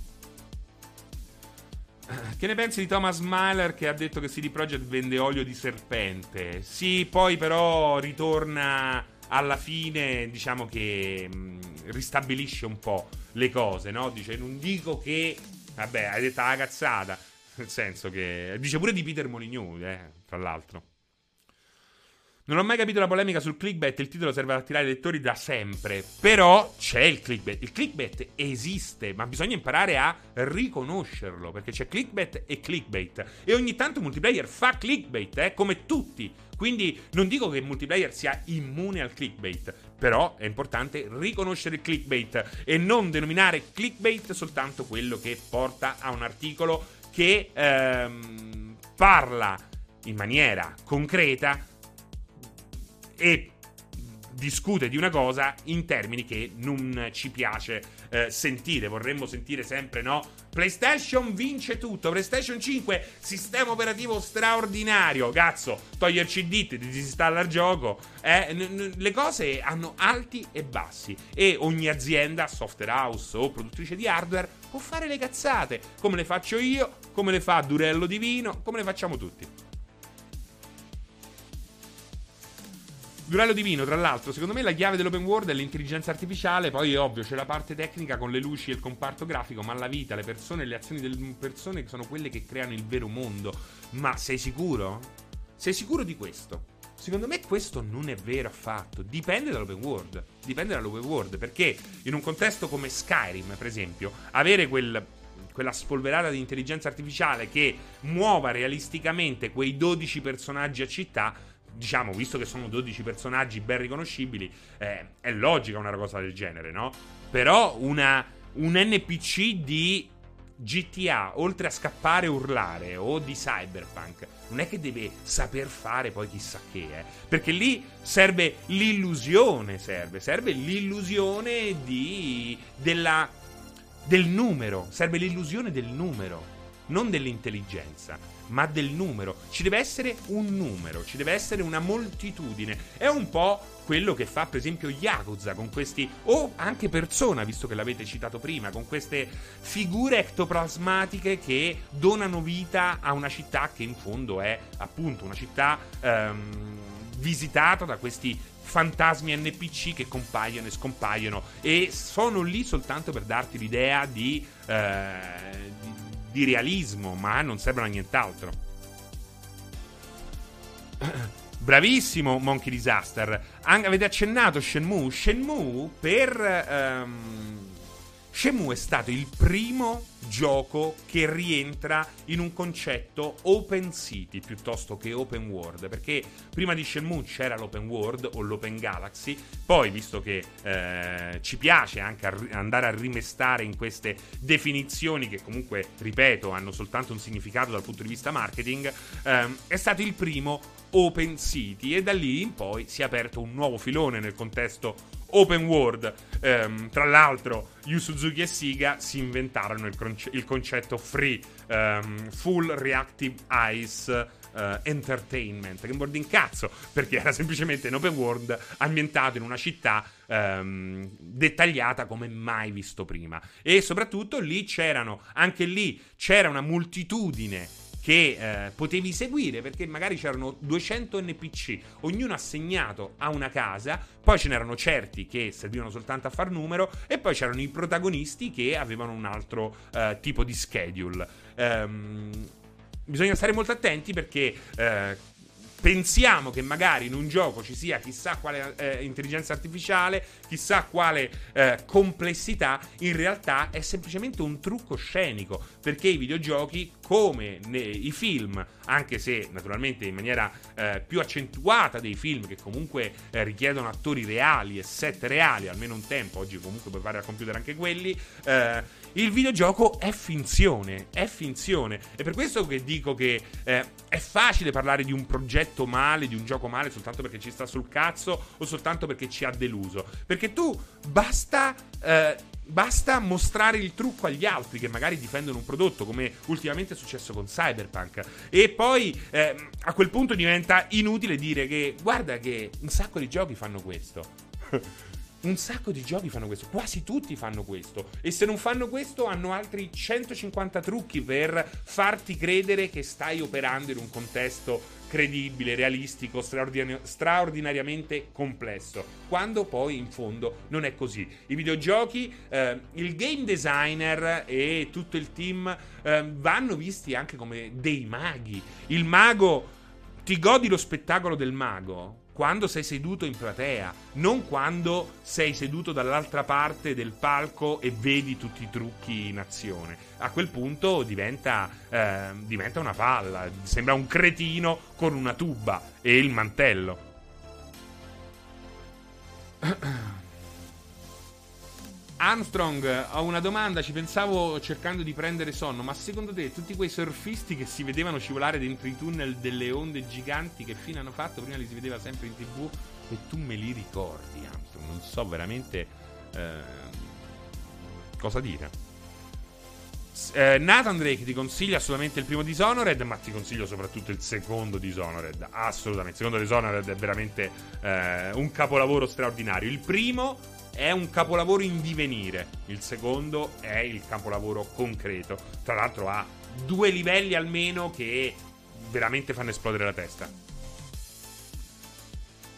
Che ne pensi di Thomas Myler che ha detto che CD Projekt vende olio di serpente? Sì, poi però ritorna alla fine, diciamo che mh, mm, ristabilisce un po' le cose, no? Dice, non dico che... Vabbè, hai detto la cazzata. Nel senso che. Dice pure di Peter Molyneux, eh, tra l'altro. Non ho mai capito la polemica sul clickbait. Il titolo serve ad attirare i lettori da sempre. Però c'è il clickbait. Il clickbait esiste, ma bisogna imparare a riconoscerlo. Perché c'è clickbait e clickbait. E ogni tanto multiplayer fa clickbait, eh, come tutti Quindi non dico che il multiplayer sia immune al clickbait, però è importante riconoscere il clickbait e non denominare clickbait soltanto quello che porta a un articolo che ehm, parla in maniera concreta e discute di una cosa in termini che non ci piace eh, sentire. Vorremmo sentire sempre, no? PlayStation vince tutto. PlayStation 5, sistema operativo straordinario. Cazzo, toglierci il dit, disinstalla il gioco. Eh, n- n- le cose hanno alti e bassi. E ogni azienda, software house o produttrice di hardware, può fare le cazzate. Come le faccio io, come le fa Durello Divino, come le facciamo tutti. Durello Divino, tra l'altro, secondo me la chiave dell'open world è l'intelligenza artificiale. Poi è ovvio, c'è la parte tecnica con le luci e il comparto grafico, ma la vita, le persone, le azioni delle persone sono quelle che creano il vero mondo. Ma sei sicuro? Sei sicuro di questo? Secondo me questo non è vero affatto. Dipende dall'open world. Dipende dall'open world. Perché in un contesto come Skyrim, per esempio, avere quel, quella spolverata di intelligenza artificiale che muova realisticamente quei 12 personaggi a città diciamo, visto che sono 12 personaggi ben riconoscibili, eh, è logica una cosa del genere, no? Però una, un NPC di GTA, oltre a scappare e urlare, o di Cyberpunk, non è che deve saper fare poi chissà che, eh. Perché lì serve l'illusione, serve, serve l'illusione di, della, del numero, serve l'illusione del numero, non dell'intelligenza ma del numero. Ci deve essere un numero, ci deve essere una moltitudine. È un po' quello che fa per esempio Yakuza con questi o anche Persona, visto che l'avete citato prima, con queste figure ectoplasmatiche che donano vita a una città che in fondo è appunto una città ehm, visitata da questi fantasmi NPC che compaiono e scompaiono e sono lì soltanto per darti l'idea di, eh, di di realismo, ma non servono a nient'altro. Bravissimo Monkey Disaster. An- avete accennato Shenmue. Shenmue per... Um, Shenmue è stato il primo gioco che rientra in un concetto open city piuttosto che open world, perché prima di Shenmue c'era l'open world o l'open galaxy, poi visto che eh, ci piace anche a andare a rimestare in queste definizioni che comunque, ripeto, hanno soltanto un significato dal punto di vista marketing, ehm, è stato il primo open city e da lì in poi si è aperto un nuovo filone nel contesto open world. Um, tra l'altro, Yu Suzuki e Siga si inventarono il, il concetto free um, full reactive eyes. Uh, entertainment che un cazzo perché era semplicemente un open world ambientato in una città um, dettagliata come mai visto prima e soprattutto lì c'erano anche lì c'era una moltitudine che eh, potevi seguire perché magari c'erano 200 NPC, ognuno assegnato a una casa, poi ce n'erano certi che servivano soltanto a far numero e poi c'erano i protagonisti che avevano un altro eh, tipo di schedule. Um, bisogna stare molto attenti perché eh, pensiamo che magari in un gioco ci sia chissà quale eh, intelligenza artificiale, chissà quale eh, complessità, in realtà è semplicemente un trucco scenico, perché i videogiochi, come nei film, anche se naturalmente in maniera eh, più accentuata dei film che comunque eh, richiedono attori reali e set reali, almeno un tempo, oggi comunque puoi fare al computer anche quelli, eh, il videogioco è finzione, è finzione. E per questo che dico che eh, è facile parlare di un progetto male, di un gioco male, soltanto perché ci sta sul cazzo o soltanto perché ci ha deluso. Perché tu basta. Eh, Basta mostrare il trucco agli altri che magari difendono un prodotto, come ultimamente è successo con Cyberpunk. E poi eh, a quel punto diventa inutile dire che guarda che un sacco di giochi fanno questo. Un sacco di giochi fanno questo, quasi tutti fanno questo. E se non fanno questo, hanno altri 150 trucchi per farti credere che stai operando in un contesto credibile, realistico, straordin- straordinariamente complesso. Quando poi in fondo non è così. I videogiochi, eh, il game designer e tutto il team eh, vanno visti anche come dei maghi. Il mago, ti godi lo spettacolo del mago? Quando sei seduto in platea, non quando sei seduto dall'altra parte del palco e vedi tutti i trucchi in azione. A quel punto diventa, eh, diventa una palla, sembra un cretino con una tuba e il mantello. Armstrong, ho una domanda, ci pensavo cercando di prendere sonno, ma secondo te tutti quei surfisti che si vedevano scivolare dentro i tunnel delle onde giganti che fine hanno fatto? Prima li si vedeva sempre in tv e tu me li ricordi, Armstrong? Non so veramente eh, cosa dire. Eh, Nathan Drake ti consiglia assolutamente il primo Dishonored, ma ti consiglio soprattutto il secondo Dishonored. Assolutamente, il secondo Dishonored è veramente eh, un capolavoro straordinario. Il primo è un capolavoro in divenire, il secondo è il capolavoro concreto. Tra l'altro ha due livelli almeno che veramente fanno esplodere la testa.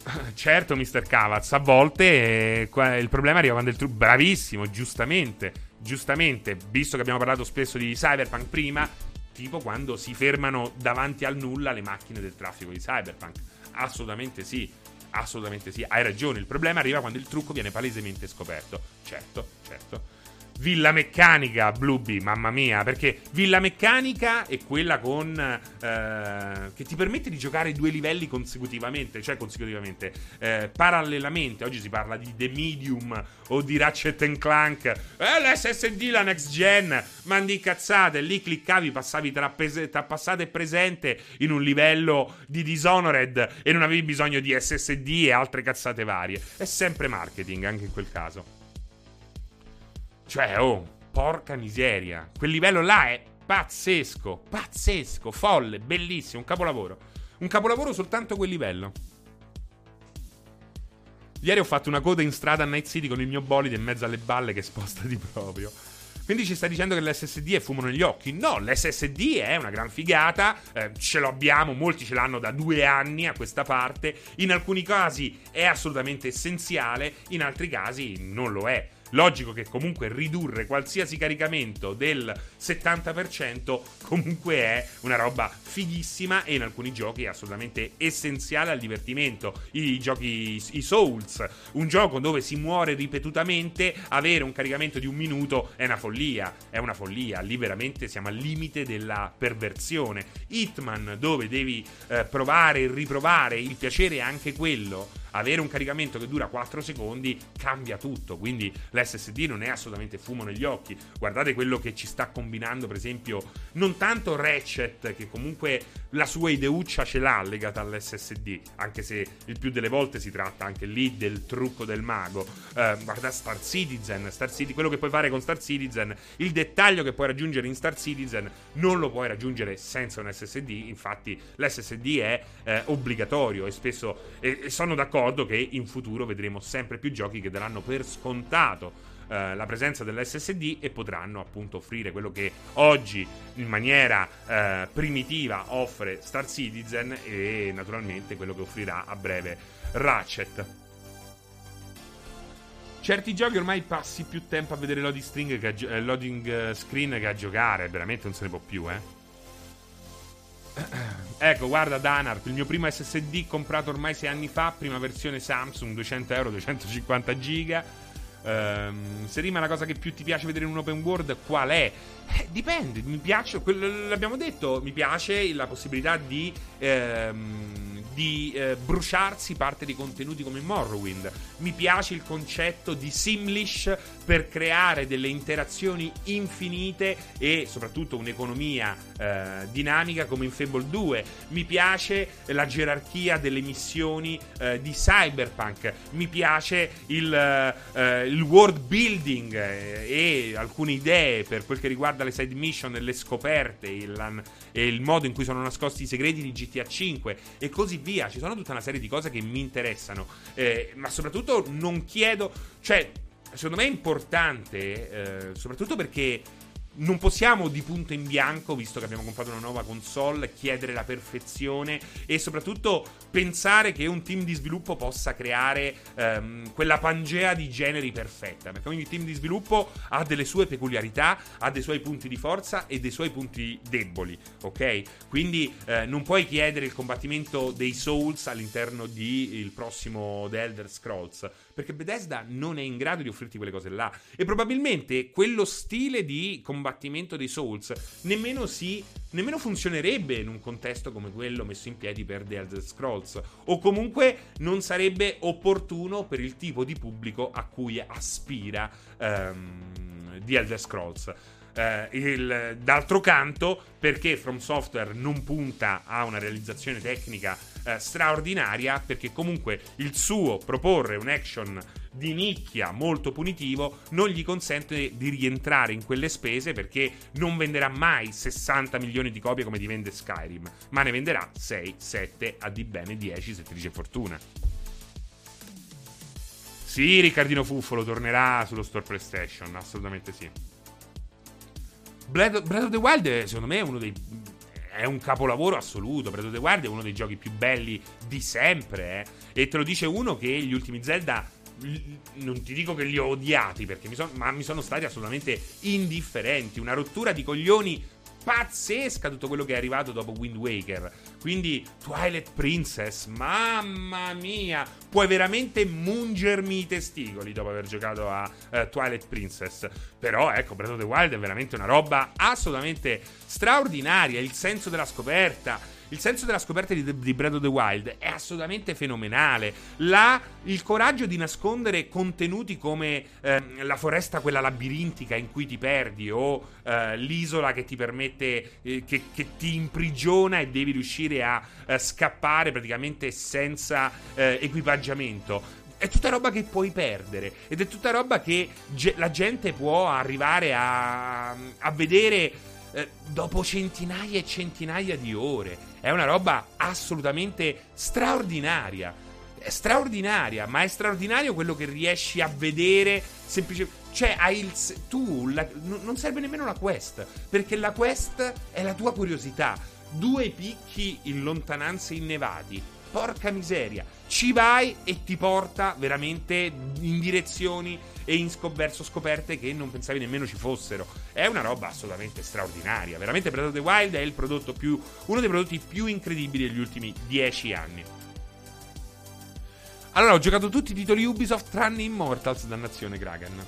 Certo, Mr. Cavaz, a volte eh, il problema arriva quando il trucco. Bravissimo, giustamente. Giustamente, visto che abbiamo parlato spesso di Cyberpunk prima, tipo quando si fermano davanti al nulla le macchine del traffico di Cyberpunk. Assolutamente sì. Assolutamente sì, hai ragione. Il problema arriva quando il trucco viene palesemente scoperto. Certo, certo. Villa Meccanica, Blueby, mamma mia, perché Villa Meccanica è quella con eh, che ti permette di giocare due livelli consecutivamente, cioè consecutivamente, eh, parallelamente. Oggi si parla di The Medium o di Ratchet Clank. Eh, l'SSD, la next gen, mandi cazzate, lì cliccavi, passavi tra, pes- tra passato e presente in un livello di Dishonored e non avevi bisogno di SSD e altre cazzate varie. È sempre marketing anche in quel caso. Cioè, oh, porca miseria. Quel livello là è pazzesco, pazzesco, folle, bellissimo, un capolavoro. Un capolavoro soltanto quel livello. Ieri ho fatto una coda in strada a Night City con il mio bolide in mezzo alle balle che sposta di proprio. Quindi ci stai dicendo che l'SSD è fumo negli occhi? No, l'SSD è una gran figata, eh, ce l'abbiamo, molti ce l'hanno da due anni a questa parte, in alcuni casi è assolutamente essenziale, in altri casi non lo è. Logico che comunque ridurre qualsiasi caricamento del 70% comunque è una roba fighissima e in alcuni giochi è assolutamente essenziale al divertimento. I giochi, i Souls, un gioco dove si muore ripetutamente, avere un caricamento di un minuto è una follia, è una follia, lì veramente siamo al limite della perversione. Hitman dove devi eh, provare e riprovare, il piacere è anche quello avere un caricamento che dura 4 secondi cambia tutto. Quindi l'SSD non è assolutamente fumo negli occhi. Guardate quello che ci sta combinando, per esempio, non tanto Ratchet, che comunque la sua ideuccia ce l'ha legata all'SSD, anche se il più delle volte si tratta anche lì del trucco del mago. Uh, guarda Star Citizen, Star Citizen, quello che puoi fare con Star Citizen, il dettaglio che puoi raggiungere in Star Citizen non lo puoi raggiungere senza un SSD, infatti l'SSD è eh, obbligatorio e spesso e, e sono d'accordo che in futuro vedremo sempre più giochi che daranno per scontato eh, la presenza dell'SSD e potranno appunto offrire quello che oggi in maniera eh, primitiva offre Star Citizen e naturalmente quello che offrirà a breve Ratchet. Certi giochi ormai passi più tempo a vedere loading, string che a eh, loading eh, screen che a giocare, veramente non se ne può più, eh. Ecco, guarda Danart, il mio primo SSD comprato ormai sei anni fa, prima versione Samsung, 200 euro, 250 giga Um, se rima la cosa che più ti piace vedere in un open world, qual è? Eh, dipende, mi piace, l'abbiamo detto, mi piace la possibilità di... Ehm, di eh, bruciarsi parte di contenuti come Morrowind. Mi piace il concetto di Simlish per creare delle interazioni infinite e soprattutto un'economia eh, dinamica come in Fable 2. Mi piace la gerarchia delle missioni eh, di Cyberpunk. Mi piace il, eh, il world building eh, e alcune idee per quel che riguarda le side mission, le scoperte il, e il modo in cui sono nascosti i segreti di GTA 5 e così via. Ci sono tutta una serie di cose che mi interessano, eh, ma soprattutto non chiedo, cioè, secondo me è importante, eh, soprattutto perché non possiamo di punto in bianco, visto che abbiamo comprato una nuova console, chiedere la perfezione e soprattutto pensare che un team di sviluppo possa creare ehm, quella pangea di generi perfetta. Perché ogni team di sviluppo ha delle sue peculiarità, ha dei suoi punti di forza e dei suoi punti deboli, ok? Quindi eh, non puoi chiedere il combattimento dei Souls all'interno del prossimo The Elder Scrolls perché Bethesda non è in grado di offrirti quelle cose là. E probabilmente quello stile di combattimento dei Souls nemmeno, si, nemmeno funzionerebbe in un contesto come quello messo in piedi per The Elder Scrolls. O comunque non sarebbe opportuno per il tipo di pubblico a cui aspira um, The Elder Scrolls. Uh, il, d'altro canto, perché From Software non punta a una realizzazione tecnica uh, straordinaria, perché comunque il suo proporre un action di nicchia molto punitivo non gli consente di rientrare in quelle spese perché non venderà mai 60 milioni di copie come ti vende Skyrim, ma ne venderà 6, 7, a di bene 10 se ti dice fortuna. Sì, Riccardino Fuffolo tornerà sullo store PlayStation, assolutamente sì. Breath of the Wild, secondo me, è uno dei. È un capolavoro assoluto. Breath of the Wild è uno dei giochi più belli di sempre. Eh? E te lo dice uno che gli ultimi Zelda non ti dico che li ho odiati, perché mi son, ma mi sono stati assolutamente indifferenti. Una rottura di coglioni pazzesca tutto quello che è arrivato dopo Wind Waker. Quindi Twilight Princess, mamma mia, puoi veramente mungermi i testicoli dopo aver giocato a uh, Twilight Princess. Però ecco, Breath of the Wild è veramente una roba assolutamente straordinaria, il senso della scoperta il senso della scoperta di, di Breath of the Wild è assolutamente fenomenale. La, il coraggio di nascondere contenuti come eh, la foresta, quella labirintica in cui ti perdi, o eh, l'isola che ti permette, eh, che, che, ti imprigiona e devi riuscire a eh, scappare praticamente senza eh, equipaggiamento è tutta roba che puoi perdere ed è tutta roba che ge- la gente può arrivare a, a vedere eh, dopo centinaia e centinaia di ore. È una roba assolutamente straordinaria. È straordinaria, ma è straordinario quello che riesci a vedere semplicemente. Cioè, hai il. Tu la, non serve nemmeno la quest. Perché la quest è la tua curiosità. Due picchi in lontananze innevati. Porca miseria. Ci vai e ti porta veramente in direzioni e in scop- verso scoperte che non pensavi nemmeno ci fossero. È una roba assolutamente straordinaria. Veramente Breath of the Wild è più, uno dei prodotti più incredibili degli ultimi dieci anni. Allora, ho giocato tutti i titoli Ubisoft tranne Immortals, dannazione Kraken.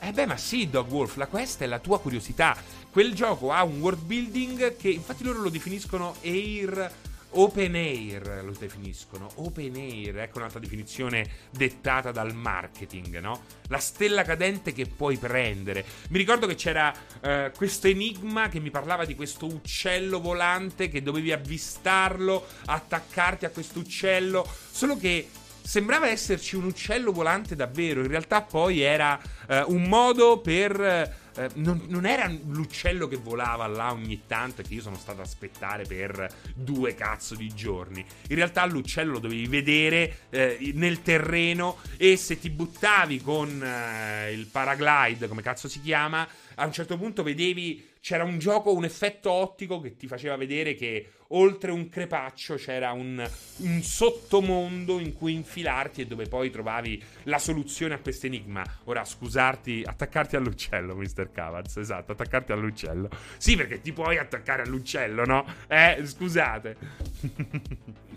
Eh beh, ma sì, Dog Wolf, la questa è la tua curiosità. Quel gioco ha un world building che infatti loro lo definiscono Air Open air lo definiscono. Open air, ecco un'altra definizione dettata dal marketing, no? La stella cadente che puoi prendere. Mi ricordo che c'era uh, questo enigma che mi parlava di questo uccello volante che dovevi avvistarlo, attaccarti a questo uccello. Solo che sembrava esserci un uccello volante davvero. In realtà poi era uh, un modo per eh, non, non, era l'uccello che volava là ogni tanto che io sono stato a aspettare per due cazzo di giorni. In realtà l'uccello lo dovevi vedere eh, nel terreno e se ti buttavi con eh, il paraglide, come cazzo si chiama, a un certo punto vedevi c'era un gioco, un effetto ottico che ti faceva vedere che oltre un crepaccio c'era un, un sottomondo in cui infilarti e dove poi trovavi la soluzione a questo enigma. Ora, scusarti, attaccarti all'uccello, Mr. Cavaz, esatto, attaccarti all'uccello. Sì, perché ti puoi attaccare all'uccello, no? Eh, scusate.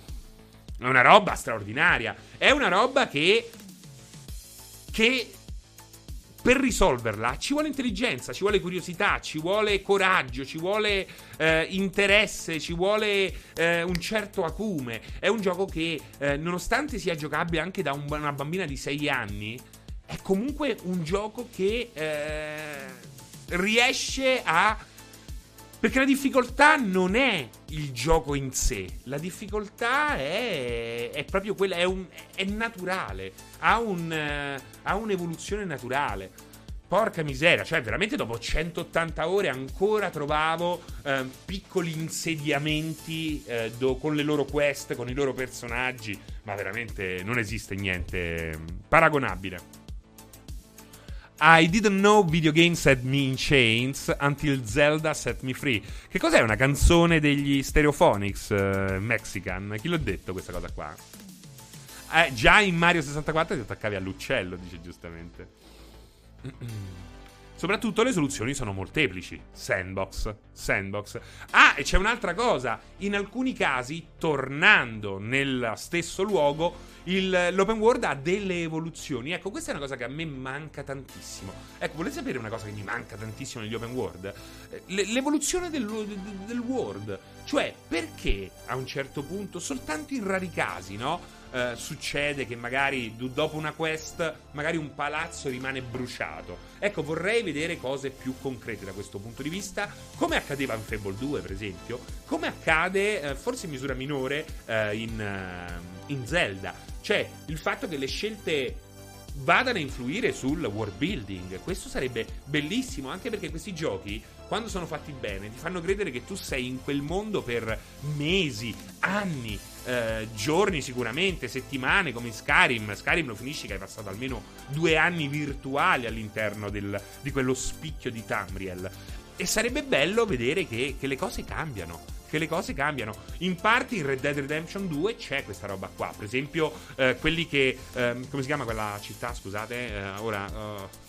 È una roba straordinaria. È una roba che... che per risolverla ci vuole intelligenza, ci vuole curiosità, ci vuole coraggio, ci vuole eh, interesse, ci vuole eh, un certo acume. È un gioco che, eh, nonostante sia giocabile anche da un, una bambina di 6 anni, è comunque un gioco che eh, riesce a perché la difficoltà non è il gioco in sé, la difficoltà è, è proprio quella, è, un, è naturale, ha, un, uh, ha, un'evoluzione naturale. Porca miseria, cioè veramente dopo 180 ore ancora trovavo uh, piccoli insediamenti uh, do, con le loro quest, con i loro personaggi, ma veramente non esiste niente paragonabile. I didn't know video games set me in chains until Zelda set me free. Che cos'è una canzone degli Stereophonics uh, Mexican? Chi l'ha detto questa cosa qua? Eh, già in Mario 64 ti attaccavi all'uccello, dice giustamente. Soprattutto le soluzioni sono molteplici. Sandbox, sandbox. Ah, e c'è un'altra cosa. In alcuni casi, tornando nel stesso luogo, il, l'open world ha delle evoluzioni. Ecco, questa è una cosa che a me manca tantissimo. Ecco, volete sapere una cosa che mi manca tantissimo negli open world? Eh, l'evoluzione del, del world. Cioè, perché a un certo punto, soltanto in rari casi, no? Uh, succede che magari dopo una quest, magari un palazzo rimane bruciato. Ecco, vorrei vedere cose più concrete da questo punto di vista, come accadeva in Fable 2, per esempio, come accade, uh, forse in misura minore, uh, in, in Zelda. Cioè, il fatto che le scelte vadano a influire sul world building. Questo sarebbe bellissimo, anche perché questi giochi, quando sono fatti bene, ti fanno credere che tu sei in quel mondo per mesi, anni eh, giorni sicuramente, settimane come in Skyrim. Skyrim lo finisci che hai passato almeno due anni virtuali all'interno del, di quello spicchio di Tamriel. E sarebbe bello vedere che, che le cose cambiano che le cose cambiano. In parte in Red Dead Redemption 2 c'è questa roba qua. Per esempio, eh, quelli che. Eh, come si chiama quella città? Scusate, eh, ora.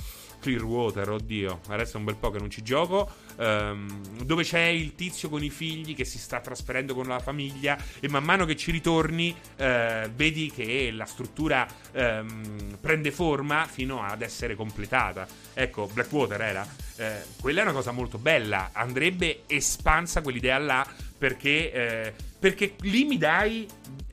Clearwater, oddio, adesso è un bel po' che non ci gioco. Um, dove c'è il tizio con i figli che si sta trasferendo con la famiglia e man mano che ci ritorni uh, vedi che la struttura um, prende forma fino ad essere completata. Ecco, Blackwater era. Uh, quella è una cosa molto bella. Andrebbe espansa quell'idea là perché, uh, perché lì mi dai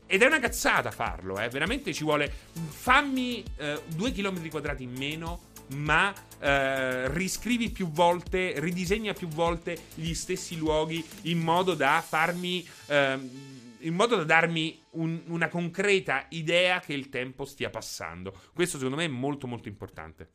ed è una cazzata farlo, eh. Veramente ci vuole. Fammi eh, due chilometri quadrati in meno ma eh, riscrivi più volte, ridisegna più volte gli stessi luoghi in modo da farmi. Eh, in modo da darmi un, una concreta idea che il tempo stia passando. Questo secondo me è molto molto importante.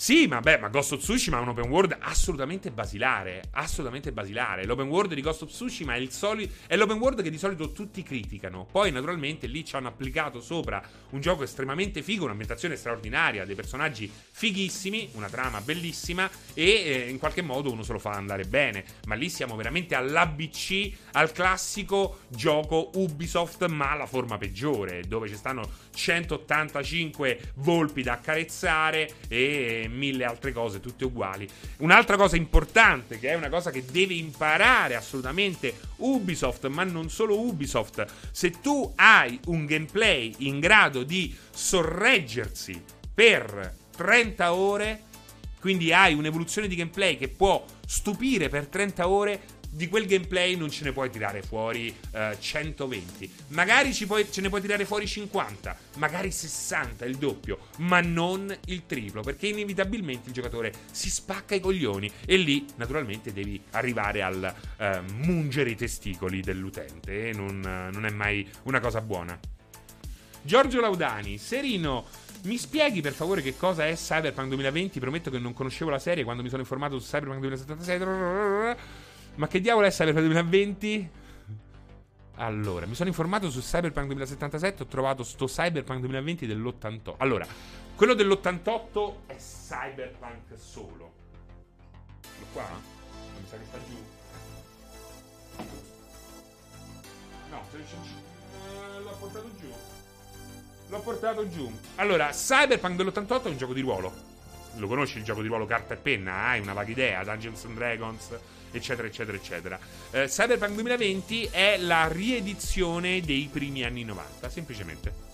Sì, ma beh, ma Ghost of Tsushima è un open world assolutamente basilare. Assolutamente basilare. L'open world di Ghost of Tsushima è, soli- è l'open world che di solito tutti criticano. Poi, naturalmente, lì ci hanno applicato sopra un gioco estremamente figo, un'ambientazione straordinaria, dei personaggi fighissimi, una trama bellissima e eh, in qualche modo uno se lo fa andare bene. Ma lì siamo veramente all'ABC, al classico gioco Ubisoft, ma la forma peggiore, dove ci stanno 185 volpi da accarezzare e mille altre cose, tutte uguali. Un'altra cosa importante, che è una cosa che deve imparare assolutamente Ubisoft, ma non solo Ubisoft, se tu hai un gameplay in grado di sorreggersi per 30 ore, quindi hai un'evoluzione di gameplay che può stupire per 30 ore, di quel gameplay non ce ne puoi tirare fuori uh, 120. Magari puoi, ce ne puoi tirare fuori 50, magari 60, il doppio, ma non il triplo, perché inevitabilmente il giocatore si spacca i coglioni e lì naturalmente devi arrivare al uh, mungere i testicoli dell'utente e non, non è mai una cosa buona. Giorgio Laudani, Serino, mi spieghi per favore che cosa è Cyberpunk 2020? Prometto che non conoscevo la serie quando mi sono informato su Cyberpunk 2076. Ma che diavolo è Cyberpunk 2020? Allora, mi sono informato su Cyberpunk 2077, ho trovato sto Cyberpunk 2020 dell'88. Allora, quello dell'88 è Cyberpunk solo. Quello qua? Mi sa che sta giù. No, eh, l'ho portato giù. L'ho portato giù. Allora, Cyberpunk dell'88 è un gioco di ruolo. Lo conosci il gioco di ruolo carta e penna? Hai una vaga idea? Dungeons and Dragons eccetera, eccetera, eccetera. Eh, Cyberpunk 2020 è la riedizione dei primi anni 90, semplicemente.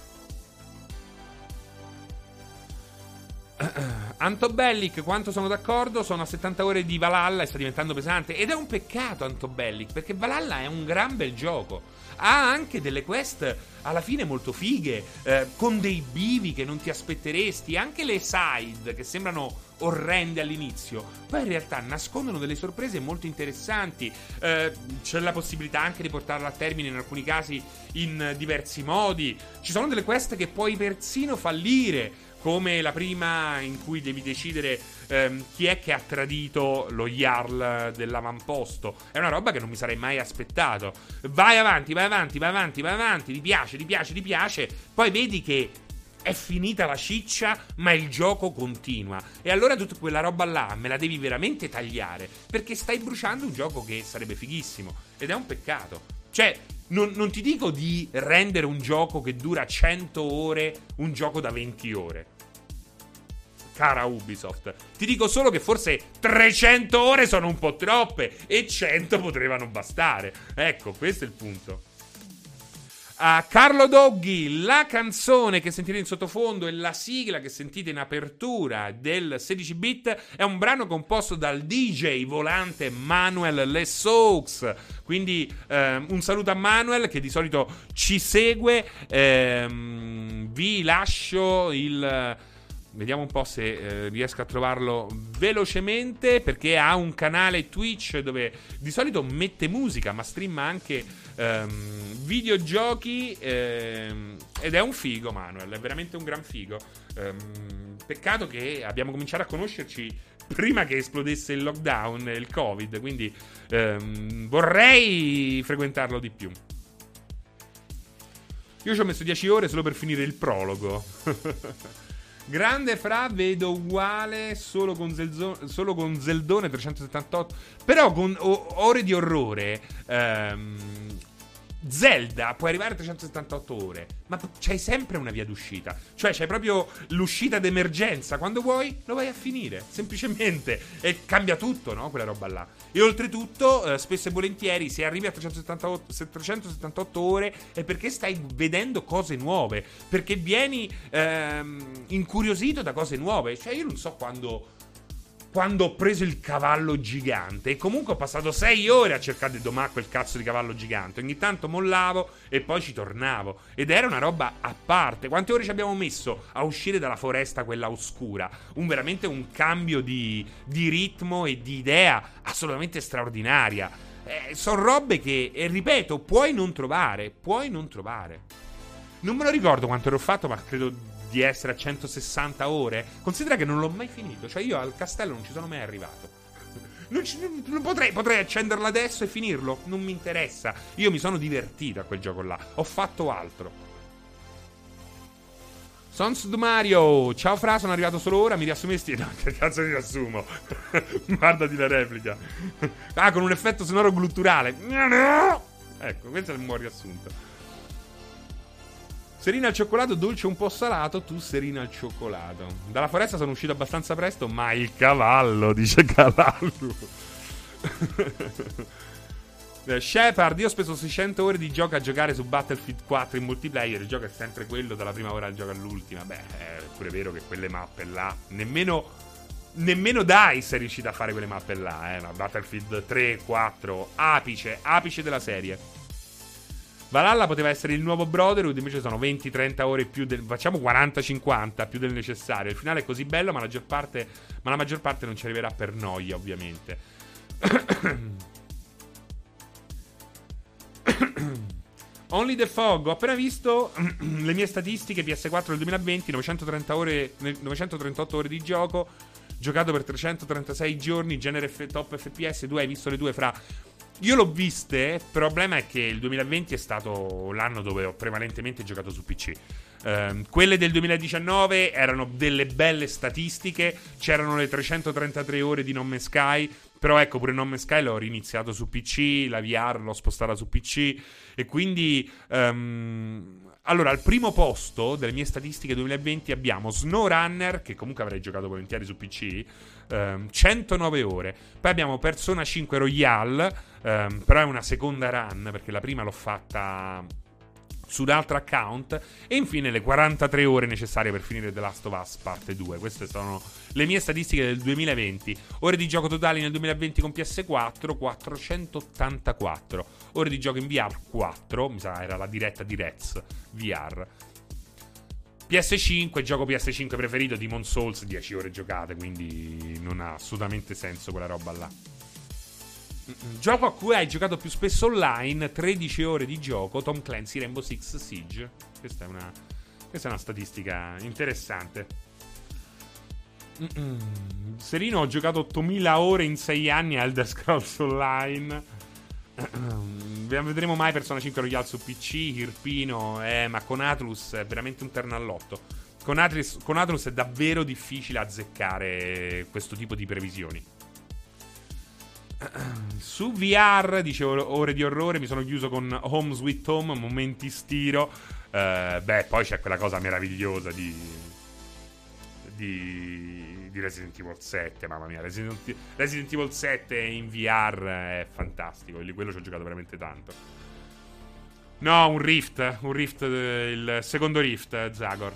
Antobellic, quanto sono d'accordo, sono a 70 ore di Valhalla e sta diventando pesante. Ed è un peccato Antobellic, perché Valhalla è un gran bel gioco. Ha anche delle quest alla fine molto fighe, eh, con dei bivi che non ti aspetteresti, anche le side che sembrano orrende all'inizio, poi in realtà nascondono delle sorprese molto interessanti. Eh, c'è la possibilità anche di portarla a termine in alcuni casi in diversi modi. Ci sono delle quest che puoi persino fallire come la prima in cui devi decidere ehm, chi è che ha tradito lo Jarl dell'avamposto. È una roba che non mi sarei mai aspettato. Vai avanti, vai avanti, vai avanti, vai avanti, ti piace, ti piace, ti piace. Poi vedi che è finita la ciccia, ma il gioco continua. E allora tutta quella roba là me la devi veramente tagliare, perché stai bruciando un gioco che sarebbe fighissimo. Ed è un peccato. Cioè, non, non, ti dico di rendere un gioco che dura 100 ore un gioco da 20 ore cara Ubisoft. Ti dico solo che forse 300 ore sono un po' troppe e 100 potevano bastare. Ecco, questo è il punto. A Carlo Doggi, la canzone che sentite in sottofondo e la sigla che sentite in apertura del 16 bit è un brano composto dal DJ volante Manuel Lessaux. Quindi ehm, un saluto a Manuel che di solito ci segue. Ehm, vi lascio il Vediamo un po' se eh, riesco a trovarlo velocemente perché ha un canale Twitch dove di solito mette musica ma streama anche ehm, videogiochi ehm, ed è un figo Manuel, è veramente un gran figo. Ehm, peccato che abbiamo cominciato a conoscerci prima che esplodesse il lockdown e il covid, quindi ehm, vorrei frequentarlo di più. Io ci ho messo 10 ore solo per finire il prologo. Grande Fra vedo uguale solo con, Zelzo- solo con Zeldone 378. Però con o- ore di orrore. Ehm, Zelda puoi arrivare a 378 ore, ma c'hai sempre una via d'uscita. Cioè, c'hai proprio l'uscita d'emergenza. Quando vuoi, lo vai a finire. Semplicemente. E cambia tutto, no? Quella roba là. E oltretutto, eh, spesso e volentieri, se arrivi a 378, 378, ore è perché stai vedendo cose nuove. Perché vieni ehm, incuriosito da cose nuove. Cioè, io non so quando quando ho preso il cavallo gigante. E comunque ho passato sei ore a cercare di domare quel cazzo di cavallo gigante. Ogni tanto mollavo e poi ci tornavo. Ed era una roba a parte. Quante ore ci abbiamo messo a uscire dalla foresta quella oscura? Un veramente un cambio di, di ritmo e di idea assolutamente straordinaria. Eh, sono robe che, e ripeto, puoi non trovare. Puoi non trovare. Non me lo ricordo quanto ero fatto, ma credo di essere a 160 ore. Considera che non l'ho mai finito. Cioè, io al castello non ci sono mai arrivato. Non, ci, non potrei, potrei, accenderlo adesso e finirlo. Non mi interessa. Io mi sono divertito a quel gioco là. Ho fatto altro. Sons di Mario, ciao Fra, sono arrivato solo ora, mi riassumesti? No, che cazzo ti riassumo? Guardati la replica. ah, con un effetto sonoro glutturale. Ecco, questo è il buon riassunto. Serina al cioccolato, dolce un po' salato, tu serina al cioccolato. Dalla foresta sono uscito abbastanza presto, ma il cavallo, dice Cavallo. Eh, Shepard, io ho speso 600 ore di gioco a giocare su Battlefield 4 in multiplayer. Il gioco è sempre quello, dalla prima ora al gioco all'ultima. Beh, è pure vero che quelle mappe là, nemmeno, nemmeno DICE è riuscita a fare quelle mappe là. Eh. Battlefield 3, 4, apice, apice della serie. Valhalla poteva essere il nuovo Brotherhood, invece sono 20-30 ore più del. Facciamo 40-50 più del necessario. Il finale è così bello, ma la maggior parte, ma la maggior parte non ci arriverà per noia, ovviamente. Only the Fog, ho appena visto le mie statistiche PS4 del 2020, 930 ore, 938 ore di gioco, giocato per 336 giorni, genere F- top FPS, tu hai visto le due fra io l'ho viste, il problema è che il 2020 è stato l'anno dove ho prevalentemente giocato su PC. Um, quelle del 2019 erano delle belle statistiche, c'erano le 333 ore di No Man's Sky, però ecco pure No Man's Sky l'ho riniziato su PC, la VR l'ho spostata su PC e quindi... Um, allora, al primo posto delle mie statistiche 2020 abbiamo SnowRunner, che comunque avrei giocato volentieri su PC, um, 109 ore. Poi abbiamo Persona 5 Royale, um, però è una seconda run, perché la prima l'ho fatta su un altro account. E infine le 43 ore necessarie per finire The Last of Us parte 2. Queste sono le mie statistiche del 2020. Ore di gioco totali nel 2020 con PS4 484. Ore di gioco in VR 4, mi sa era la diretta di Rez VR. PS5, gioco PS5 preferito, Demon Souls, 10 ore giocate, quindi non ha assolutamente senso quella roba là. Gioco a cui hai giocato più spesso online, 13 ore di gioco, Tom Clancy Rainbow Six Siege. Questa è una, questa è una statistica interessante. Mm-mm. Serino ho giocato 8000 ore in 6 anni a Elder Scrolls Online. Vedremo mai Persona 5 Royale su PC, Irpino, eh, ma con Atlus è veramente un terno all'otto. Con Atlus, con Atlus è davvero difficile azzeccare questo tipo di previsioni. Su VR, dicevo, ore di orrore, mi sono chiuso con Home Sweet Home, momenti stiro. Uh, beh, poi c'è quella cosa meravigliosa di, di, di, Resident Evil 7, mamma mia. Resident, Resident Evil 7 in VR è fantastico, quello ci ho giocato veramente tanto. No, un Rift, un Rift, il secondo Rift, Zagor.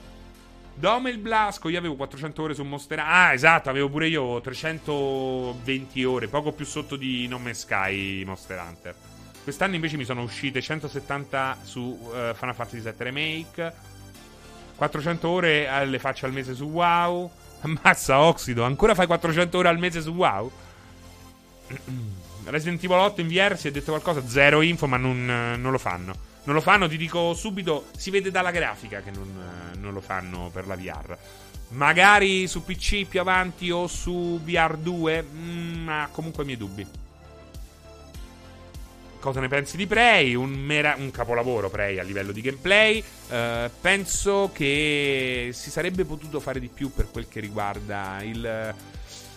Dome il Blasco, io avevo 400 ore su Monster Ah, esatto, avevo pure io 320 ore, poco più sotto di No Man's Sky Monster Hunter. Quest'anno invece mi sono uscite 170 su uh, Final Fantasy VII Remake. 400 ore le faccio al mese su WoW. Ammazza Oxido, ancora fai 400 ore al mese su WoW? Resident Evil 8 in VR si è detto qualcosa? Zero info, ma non, non lo fanno. Non lo fanno, ti dico subito, si vede dalla grafica che non, non lo fanno per la VR. Magari su PC più avanti o su VR2, mm, ma comunque i miei dubbi. Cosa ne pensi di Prey? Un, mera- un capolavoro Prey a livello di gameplay. Uh, penso che si sarebbe potuto fare di più per quel che riguarda il...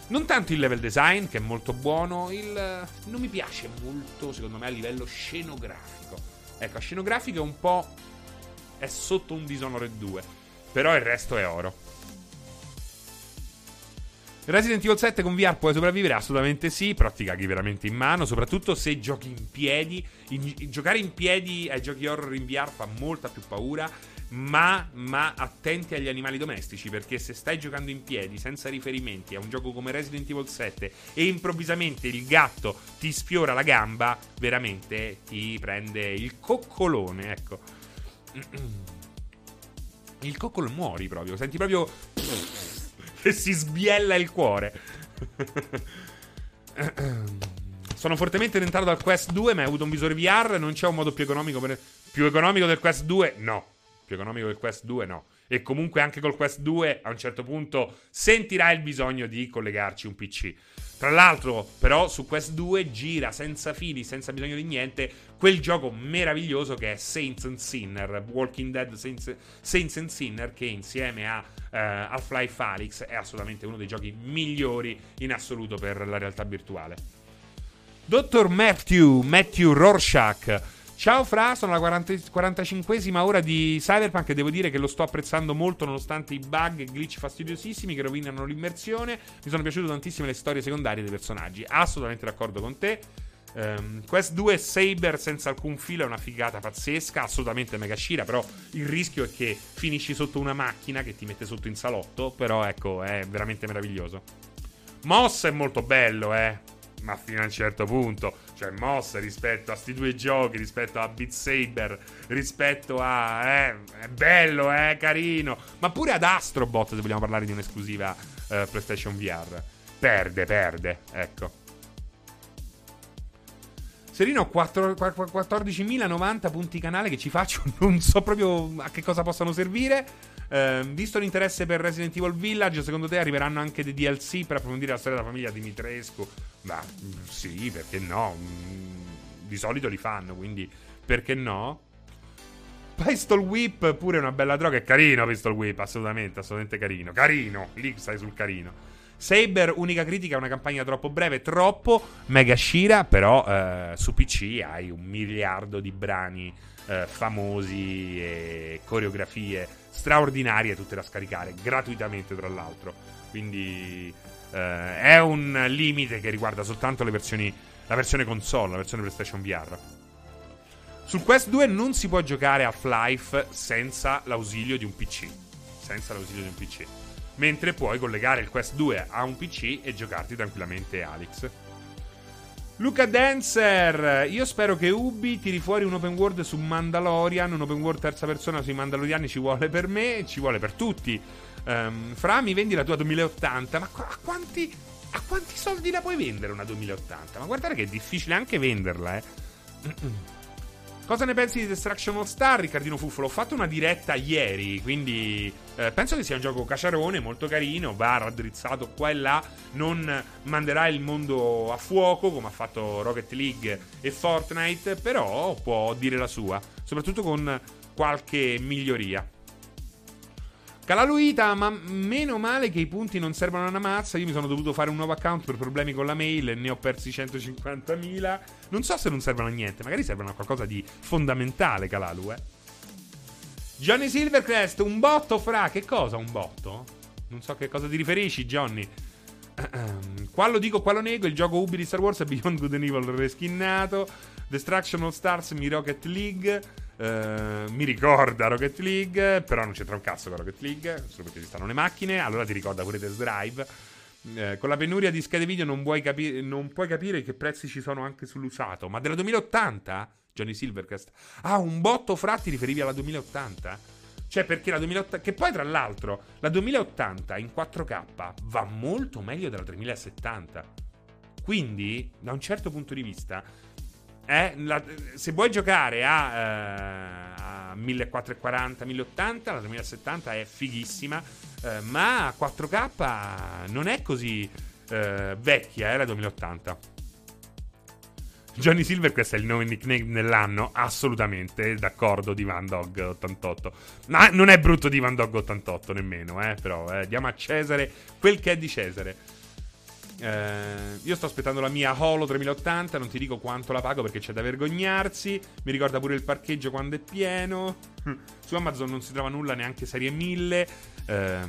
Non tanto il level design, che è molto buono, il... non mi piace molto, secondo me, a livello scenografico. Ecco, scenografico è un po'. È sotto un Dishonored 2. Però il resto è oro. Resident Evil 7 con VR puoi sopravvivere? Assolutamente sì, però ti caghi veramente in mano, soprattutto se giochi in piedi. In, in, giocare in piedi ai giochi horror in VR fa molta più paura ma, ma, attenti agli animali domestici perché se stai giocando in piedi senza riferimenti a un gioco come Resident Evil 7 e improvvisamente il gatto ti sfiora la gamba, veramente ti prende il coccolone, ecco. Il coccolo muori proprio, senti proprio che si sbiella il cuore. Sono fortemente tentato dal Quest 2, ma hai avuto un visore VR, non c'è un modo più economico per... Più economico del Quest 2? No più economico del Quest 2 no. E comunque anche col Quest 2 a un certo punto sentirai il bisogno di collegarci un PC. Tra l'altro, però, su Quest 2 gira senza fili, senza bisogno di niente, quel gioco meraviglioso che è Saints and Sinner, Walking Dead Saints, Saints and Sinner, che insieme a uh, Half-Life Alyx è assolutamente uno dei giochi migliori in assoluto per la realtà virtuale. Dottor Matthew, Matthew Rorschach Ciao Fra, sono 40, 45esima ora di Cyberpunk e devo dire che lo sto apprezzando molto nonostante i bug e glitch fastidiosissimi che rovinano l'immersione. Mi sono piaciute tantissime le storie secondarie dei personaggi. Assolutamente d'accordo con te. Um, Quest 2 Saber senza alcun filo è una figata pazzesca, assolutamente mega scira, però il rischio è che finisci sotto una macchina che ti mette sotto in salotto, però ecco, è veramente meraviglioso. Moss è molto bello, eh ma fino a un certo punto, cioè mossa rispetto a sti due giochi, rispetto a Beat Saber, rispetto a eh, è bello, è eh, carino, ma pure ad Astrobot se vogliamo parlare di un'esclusiva eh, PlayStation VR. Perde, perde, ecco. Serino, 14.090 punti canale che ci faccio, non so proprio a che cosa possano servire. Eh, visto l'interesse per Resident Evil Village, secondo te arriveranno anche dei DLC per approfondire la storia della famiglia Dimitrescu? Ma sì, perché no? Mm, di solito li fanno, quindi perché no? Pistol Whip pure una bella droga. È carino Pistol Whip, assolutamente, assolutamente carino. Carino, lì stai sul carino. Saber, unica critica, una campagna troppo breve, troppo mega Shira, però eh, su PC hai un miliardo di brani eh, famosi e coreografie straordinarie tutte da scaricare gratuitamente tra l'altro. Quindi eh, è un limite che riguarda soltanto le versioni, la versione console, la versione PlayStation VR. Sul Quest 2 non si può giocare Half-Life senza l'ausilio di un PC. Senza l'ausilio di un PC. Mentre puoi collegare il Quest 2 a un PC e giocarti tranquillamente Alex. Luca Dancer, io spero che Ubi tiri fuori un open world su Mandalorian, un open world terza persona sui Mandaloriani ci vuole per me, ci vuole per tutti. Um, Fra, mi vendi la tua 2080, ma a quanti, a quanti soldi la puoi vendere una 2080? Ma guardate che è difficile anche venderla, eh. Cosa ne pensi di Destruction All Star, Riccardino Fuffolo? Ho fatto una diretta ieri, quindi eh, penso che sia un gioco caciarone, molto carino, va raddrizzato qua e là, non manderà il mondo a fuoco come ha fatto Rocket League e Fortnite, però può dire la sua, soprattutto con qualche miglioria. Calaluita, ma meno male che i punti non servono a una mazza. Io mi sono dovuto fare un nuovo account per problemi con la mail e ne ho persi 150.000. Non so se non servono a niente, magari servono a qualcosa di fondamentale, Calalu, eh. Johnny Silvercrest, un botto fra. Che cosa un botto? Non so a che cosa ti riferisci, Johnny. Qua lo dico, qua lo nego. Il gioco Ubi di Star Wars è Beyond Good and Evil reskinnato. Destruction of Stars mi Rocket League. Uh, mi ricorda Rocket League, però non c'entra un cazzo con Rocket League, solo perché ci stanno le macchine. Allora ti ricorda pure Test Drive. Uh, con la penuria di schede video non, capi- non, puoi capire che prezzi ci sono anche sull'usato. Ma della 2080? Johnny Silvercast. Ah, un botto fra ti riferivi alla 2080? Cioè, perché la 2080. Che poi, tra l'altro, la 2080 in 4K va molto meglio della 3070. Quindi, da un certo punto di vista, eh, la, se vuoi giocare a, eh, a 1440, 1080, la 2070 è fighissima, eh, ma a 4K non è così eh, vecchia, eh, la 2080. Johnny Silver, questo è il nome nickname dell'anno, assolutamente, d'accordo di Van Dog 88. Ma non è brutto di Van Dog 88 nemmeno, eh, però, eh, diamo a Cesare quel che è di Cesare. Eh, io sto aspettando la mia Holo 3080. Non ti dico quanto la pago perché c'è da vergognarsi. Mi ricorda pure il parcheggio quando è pieno. Su Amazon non si trova nulla neanche serie 1000. Eh,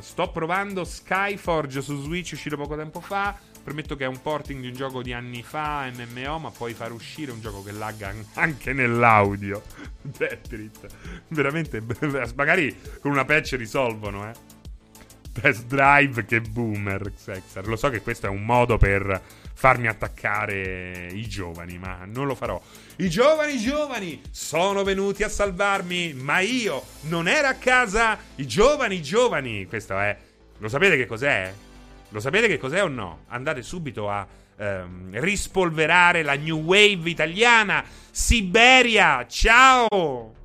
sto provando Skyforge su Switch, uscito poco tempo fa. Permetto che è un porting di un gioco di anni fa, MMO, ma puoi far uscire un gioco che lagga anche nell'audio. Tetrit. Veramente, magari con una patch risolvono, eh. Test Drive che boomer, Xexar. Lo so che questo è un modo per farmi attaccare i giovani, ma non lo farò. I giovani, i giovani sono venuti a salvarmi, ma io non ero a casa. I giovani, i giovani. Questo è. Lo sapete che cos'è? Lo sapete che cos'è o no? Andate subito a ehm, rispolverare la new wave italiana. Siberia, ciao!